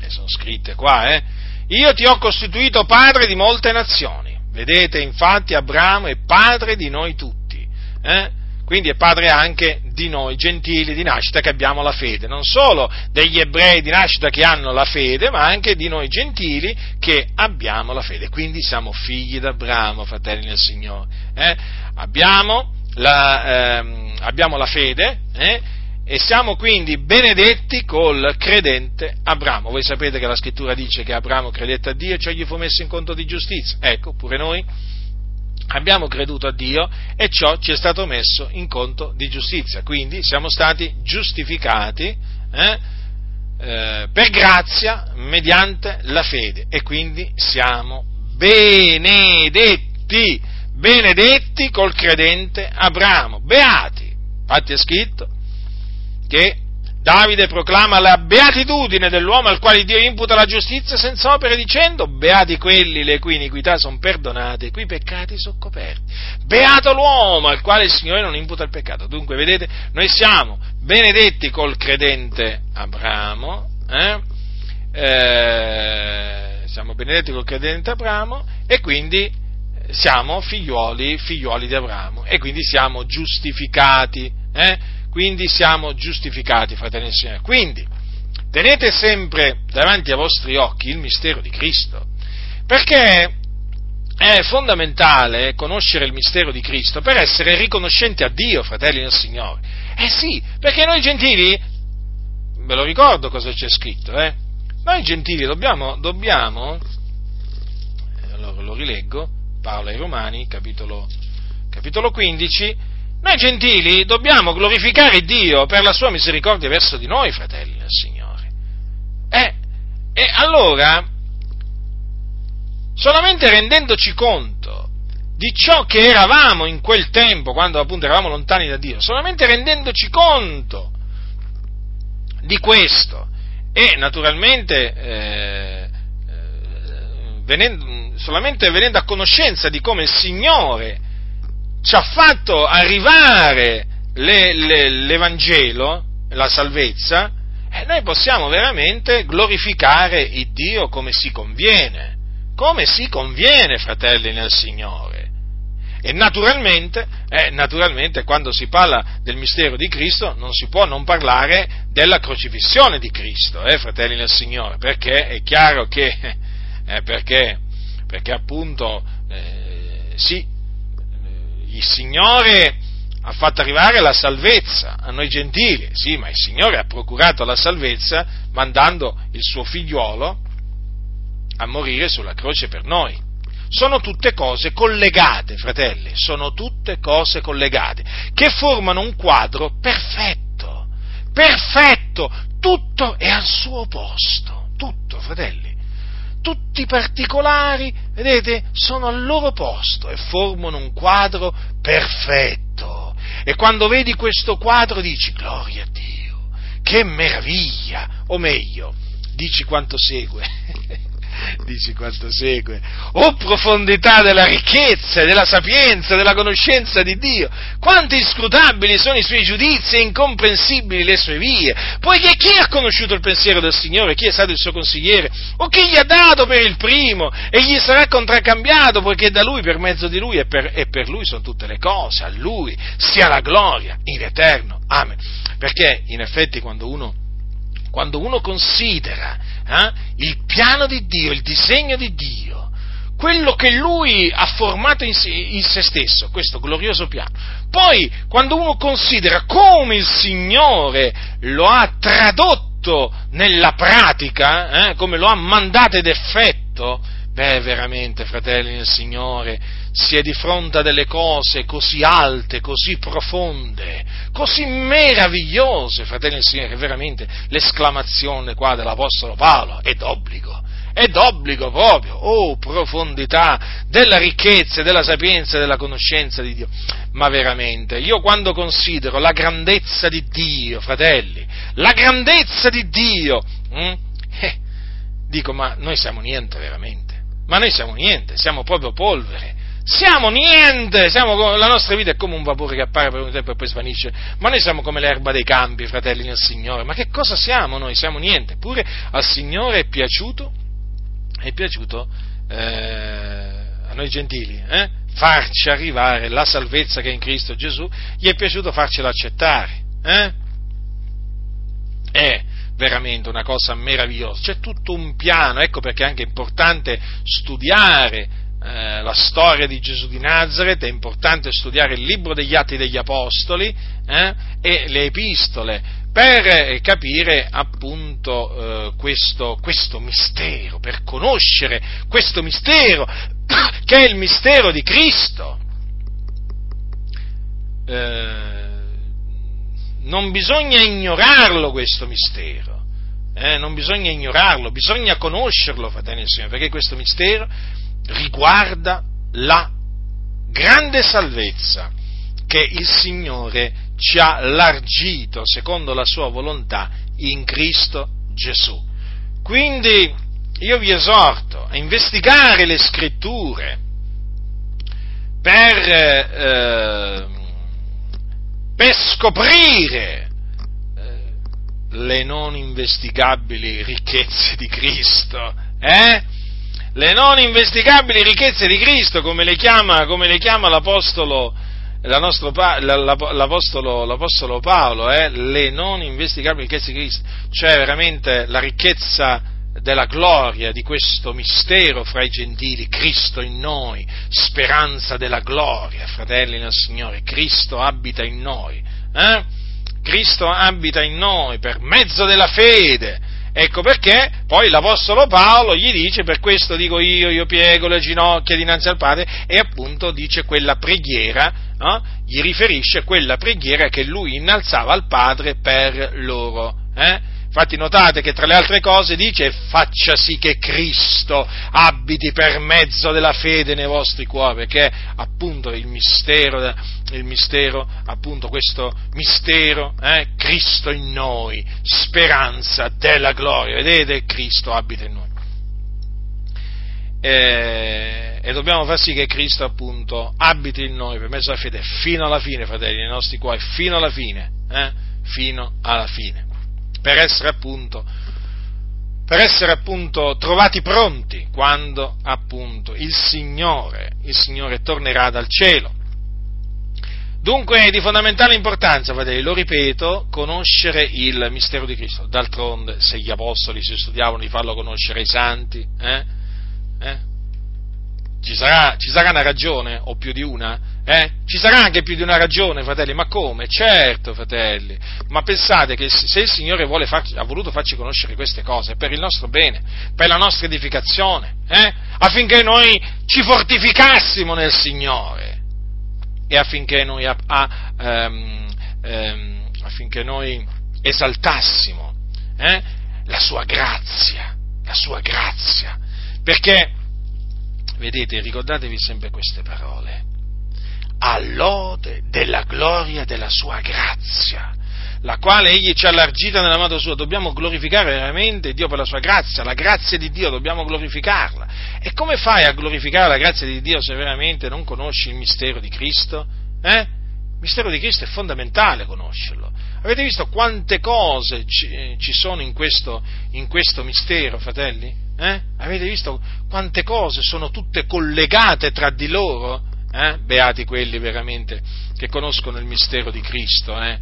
E sono scritte qua, eh? Io ti ho costituito padre di molte nazioni. Vedete, infatti, Abramo è padre di noi tutti. Eh? Quindi è padre anche di noi gentili di nascita che abbiamo la fede, non solo degli ebrei di nascita che hanno la fede, ma anche di noi gentili che abbiamo la fede, quindi siamo figli d'Abramo, fratelli del Signore. Eh? Abbiamo, la, ehm, abbiamo, la, fede eh? e siamo quindi benedetti col credente Abramo. Voi sapete che la scrittura dice che Abramo credette a Dio e ciò gli fu messo in conto di giustizia. Ecco, pure noi abbiamo creduto a Dio e ciò ci è stato messo in conto di giustizia, quindi siamo stati giustificati eh, eh, per grazia mediante la fede. E quindi siamo benedetti, benedetti col credente Abramo, beati. Infatti è scritto che Davide proclama la beatitudine dell'uomo al quale Dio imputa la giustizia senza opere dicendo beati quelli le cui iniquità sono perdonate e cui peccati sono coperti. Beato l'uomo al quale il Signore non imputa il peccato. Dunque, vedete, noi siamo benedetti col credente Abramo, eh? Eh, siamo benedetti col credente Abramo e quindi siamo figlioli, figlioli di Abramo e quindi siamo giustificati. Eh? Quindi siamo giustificati, fratelli e signori. Quindi, tenete sempre davanti ai vostri occhi il mistero di Cristo, perché è fondamentale conoscere il mistero di Cristo per essere riconoscenti a Dio, fratelli del Signore. Eh sì, perché noi gentili, ve lo ricordo cosa c'è scritto, eh? Noi gentili dobbiamo, dobbiamo eh, allora lo rileggo, Paolo ai Romani, capitolo, capitolo 15, noi gentili dobbiamo glorificare Dio per la sua misericordia verso di noi, fratelli del Signore. Eh, e allora, solamente rendendoci conto di ciò che eravamo in quel tempo, quando appunto eravamo lontani da Dio, solamente rendendoci conto di questo e naturalmente eh, eh venendo, solamente venendo a conoscenza di come il Signore ci ha fatto arrivare le, le, l'Evangelo, la salvezza, e noi possiamo veramente glorificare il Dio come si conviene, come si conviene, fratelli nel Signore. E naturalmente, eh, naturalmente, quando si parla del mistero di Cristo non si può non parlare della crocifissione di Cristo, eh, fratelli nel Signore, perché è chiaro che, eh, perché, perché appunto, eh, sì, il Signore ha fatto arrivare la salvezza a noi gentili, sì, ma il Signore ha procurato la salvezza mandando il suo figliuolo a morire sulla croce per noi. Sono tutte cose collegate, fratelli, sono tutte cose collegate, che formano un quadro perfetto, perfetto, tutto è al suo posto, tutto, fratelli tutti i particolari, vedete, sono al loro posto e formano un quadro perfetto. E quando vedi questo quadro dici, gloria a Dio, che meraviglia, o meglio, dici quanto segue. dici quanto segue, oh profondità della ricchezza, della sapienza, della conoscenza di Dio, quanto inscrutabili sono i suoi giudizi e incomprensibili le sue vie, poiché chi ha conosciuto il pensiero del Signore, chi è stato il suo consigliere, o chi gli ha dato per il primo, e gli sarà contraccambiato, poiché da lui, per mezzo di lui e per, e per lui sono tutte le cose, a lui sia la gloria in eterno. Amen. Perché in effetti quando uno quando uno considera eh, il piano di Dio, il disegno di Dio, quello che lui ha formato in se, in se, stesso, questo glorioso piano. Poi, quando uno considera come il Signore lo ha tradotto nella pratica, eh, come lo ha mandato ed effetto, beh, veramente, fratelli del Signore, si è di fronte a delle cose così alte, così profonde, così meravigliose, fratelli e signori, che veramente l'esclamazione qua dell'Apostolo Paolo. È d'obbligo, è d'obbligo proprio, oh profondità della ricchezza, della sapienza, della conoscenza di Dio. Ma veramente, io quando considero la grandezza di Dio, fratelli, la grandezza di Dio, hm, eh, dico, ma noi siamo niente veramente, ma noi siamo niente, siamo proprio polvere siamo niente, siamo, la nostra vita è come un vapore che appare per un tempo e poi svanisce, ma noi siamo come l'erba dei campi, fratelli nel Signore, ma che cosa siamo noi? Siamo niente, eppure al Signore è piaciuto, è piaciuto eh, a noi gentili, eh, farci arrivare la salvezza che è in Cristo Gesù, gli è piaciuto farcela accettare, eh? È veramente una cosa meravigliosa, c'è tutto un piano, ecco perché è anche importante studiare eh, la storia di Gesù di Nazareth, è importante studiare il libro degli Atti degli Apostoli eh, e le epistole per eh, capire appunto eh, questo, questo mistero, per conoscere questo mistero che è il mistero di Cristo. Eh, non bisogna ignorarlo questo mistero, eh, non bisogna ignorarlo, bisogna conoscerlo, fratelli e signori, perché questo mistero riguarda la grande salvezza che il Signore ci ha largito secondo la sua volontà in Cristo Gesù. Quindi io vi esorto a investigare le scritture per, eh, per scoprire eh, le non investigabili ricchezze di Cristo, eh? Le non investigabili ricchezze di Cristo, come le chiama, come le chiama l'Apostolo, nostro, l'apostolo, l'apostolo, Paolo, eh? le non investigabili ricchezze di Cristo, cioè veramente la ricchezza della gloria di questo mistero fra i gentili, Cristo in noi, speranza della gloria, fratelli nel Signore, Cristo abita in noi, eh? Cristo abita in noi per mezzo della fede, Ecco perché poi l'Apostolo Paolo gli dice, per questo dico io, io piego le ginocchia dinanzi al Padre, e appunto dice quella preghiera, no? gli riferisce quella preghiera che lui innalzava al Padre per loro. Eh? Infatti notate che tra le altre cose dice faccia sì che Cristo abiti per mezzo della fede nei vostri cuori, perché appunto il mistero, il mistero appunto questo mistero, eh, Cristo in noi, speranza della gloria, vedete Cristo abita in noi. E, e, dobbiamo far sì che Cristo appunto abiti in noi per mezzo della fede fino alla fine, fratelli, nei nostri cuori, fino alla fine, eh, fino alla fine per essere appunto, per essere appunto trovati pronti quando appunto il Signore, il Signore tornerà dal cielo. Dunque è di fondamentale importanza, fratelli, lo ripeto, conoscere il mistero di Cristo. D'altronde, se gli apostoli si studiavano di farlo conoscere ai santi, eh? Eh? Ci, sarà, ci sarà una ragione, o più di una, eh? Ci sarà anche più di una ragione, fratelli, ma come? Certo, fratelli, ma pensate che se il Signore farci, ha voluto farci conoscere queste cose per il nostro bene, per la nostra edificazione, eh? affinché noi ci fortificassimo nel Signore e affinché noi, a, a, um, um, affinché noi esaltassimo eh? la sua grazia, la sua grazia, perché, vedete, ricordatevi sempre queste parole all'ode della gloria della sua grazia, la quale egli ci ha allargita nell'amato suo. Dobbiamo glorificare veramente Dio per la sua grazia, la grazia di Dio, dobbiamo glorificarla. E come fai a glorificare la grazia di Dio se veramente non conosci il mistero di Cristo? Eh? Il mistero di Cristo è fondamentale conoscerlo. Avete visto quante cose ci, eh, ci sono in questo, in questo, mistero, fratelli? Eh? Avete visto quante cose sono tutte collegate tra di loro? Eh? Beati quelli veramente che conoscono il mistero di Cristo. Eh?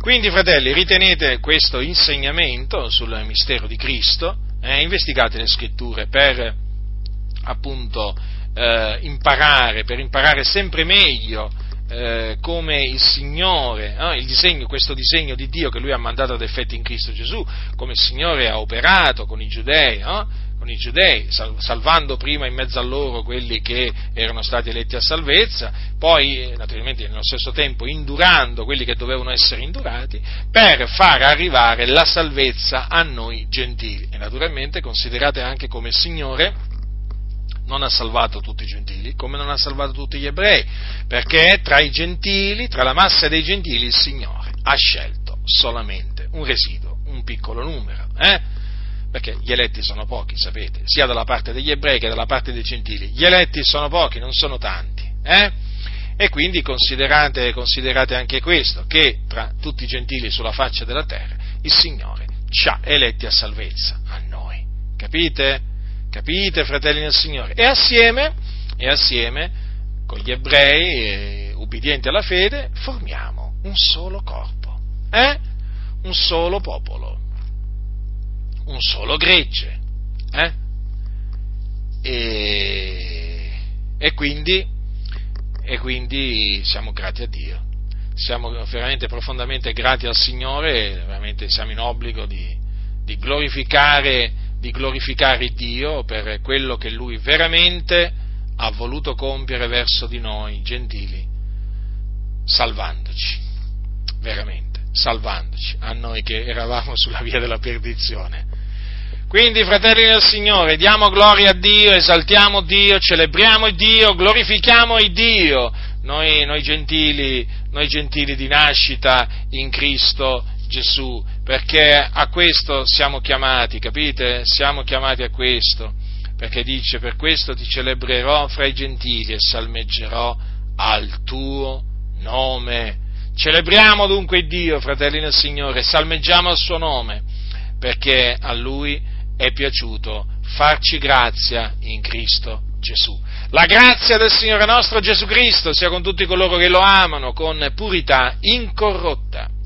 Quindi, fratelli, ritenete questo insegnamento sul mistero di Cristo, eh? investigate le scritture per appunto eh, imparare, per imparare sempre meglio eh, come il Signore, eh, il disegno, questo disegno di Dio che Lui ha mandato ad effetti in Cristo Gesù, come il Signore ha operato con i giudei, eh, con i giudei, salvando prima in mezzo a loro quelli che erano stati eletti a salvezza, poi eh, naturalmente nello stesso tempo indurando quelli che dovevano essere indurati, per far arrivare la salvezza a noi gentili. E naturalmente considerate anche come il Signore non ha salvato tutti i gentili, come non ha salvato tutti gli ebrei, perché tra i gentili, tra la massa dei gentili, il Signore ha scelto solamente un residuo, un piccolo numero. Eh? perché gli eletti sono pochi, sapete, sia dalla parte degli ebrei che dalla parte dei gentili. Gli eletti sono pochi, non sono tanti. Eh? E quindi considerate, considerate anche questo, che tra tutti i gentili sulla faccia della terra il Signore ci ha eletti a salvezza, a noi. Capite? Capite, fratelli del Signore? E assieme, e assieme con gli ebrei, ubbidienti alla fede, formiamo un solo corpo, eh? un solo popolo un solo gregge. Eh? E, e, quindi, e quindi siamo grati a Dio. Siamo veramente profondamente grati al Signore, veramente siamo in obbligo di, di, glorificare, di glorificare Dio per quello che Lui veramente ha voluto compiere verso di noi, gentili, salvandoci, veramente, salvandoci, a noi che eravamo sulla via della perdizione. Quindi, fratelli del Signore, diamo gloria a Dio, esaltiamo Dio, celebriamo Dio, glorifichiamo Dio, noi, noi, gentili, noi gentili di nascita in Cristo Gesù, perché a questo siamo chiamati, capite? Siamo chiamati a questo, perché dice, per questo ti celebrerò fra i gentili e salmeggerò al tuo nome. Celebriamo dunque Dio, fratelli del Signore, salmeggiamo al suo nome, perché a Lui è piaciuto farci grazia in Cristo Gesù. La grazia del Signore nostro Gesù Cristo sia con tutti coloro che lo amano con purità incorrotta.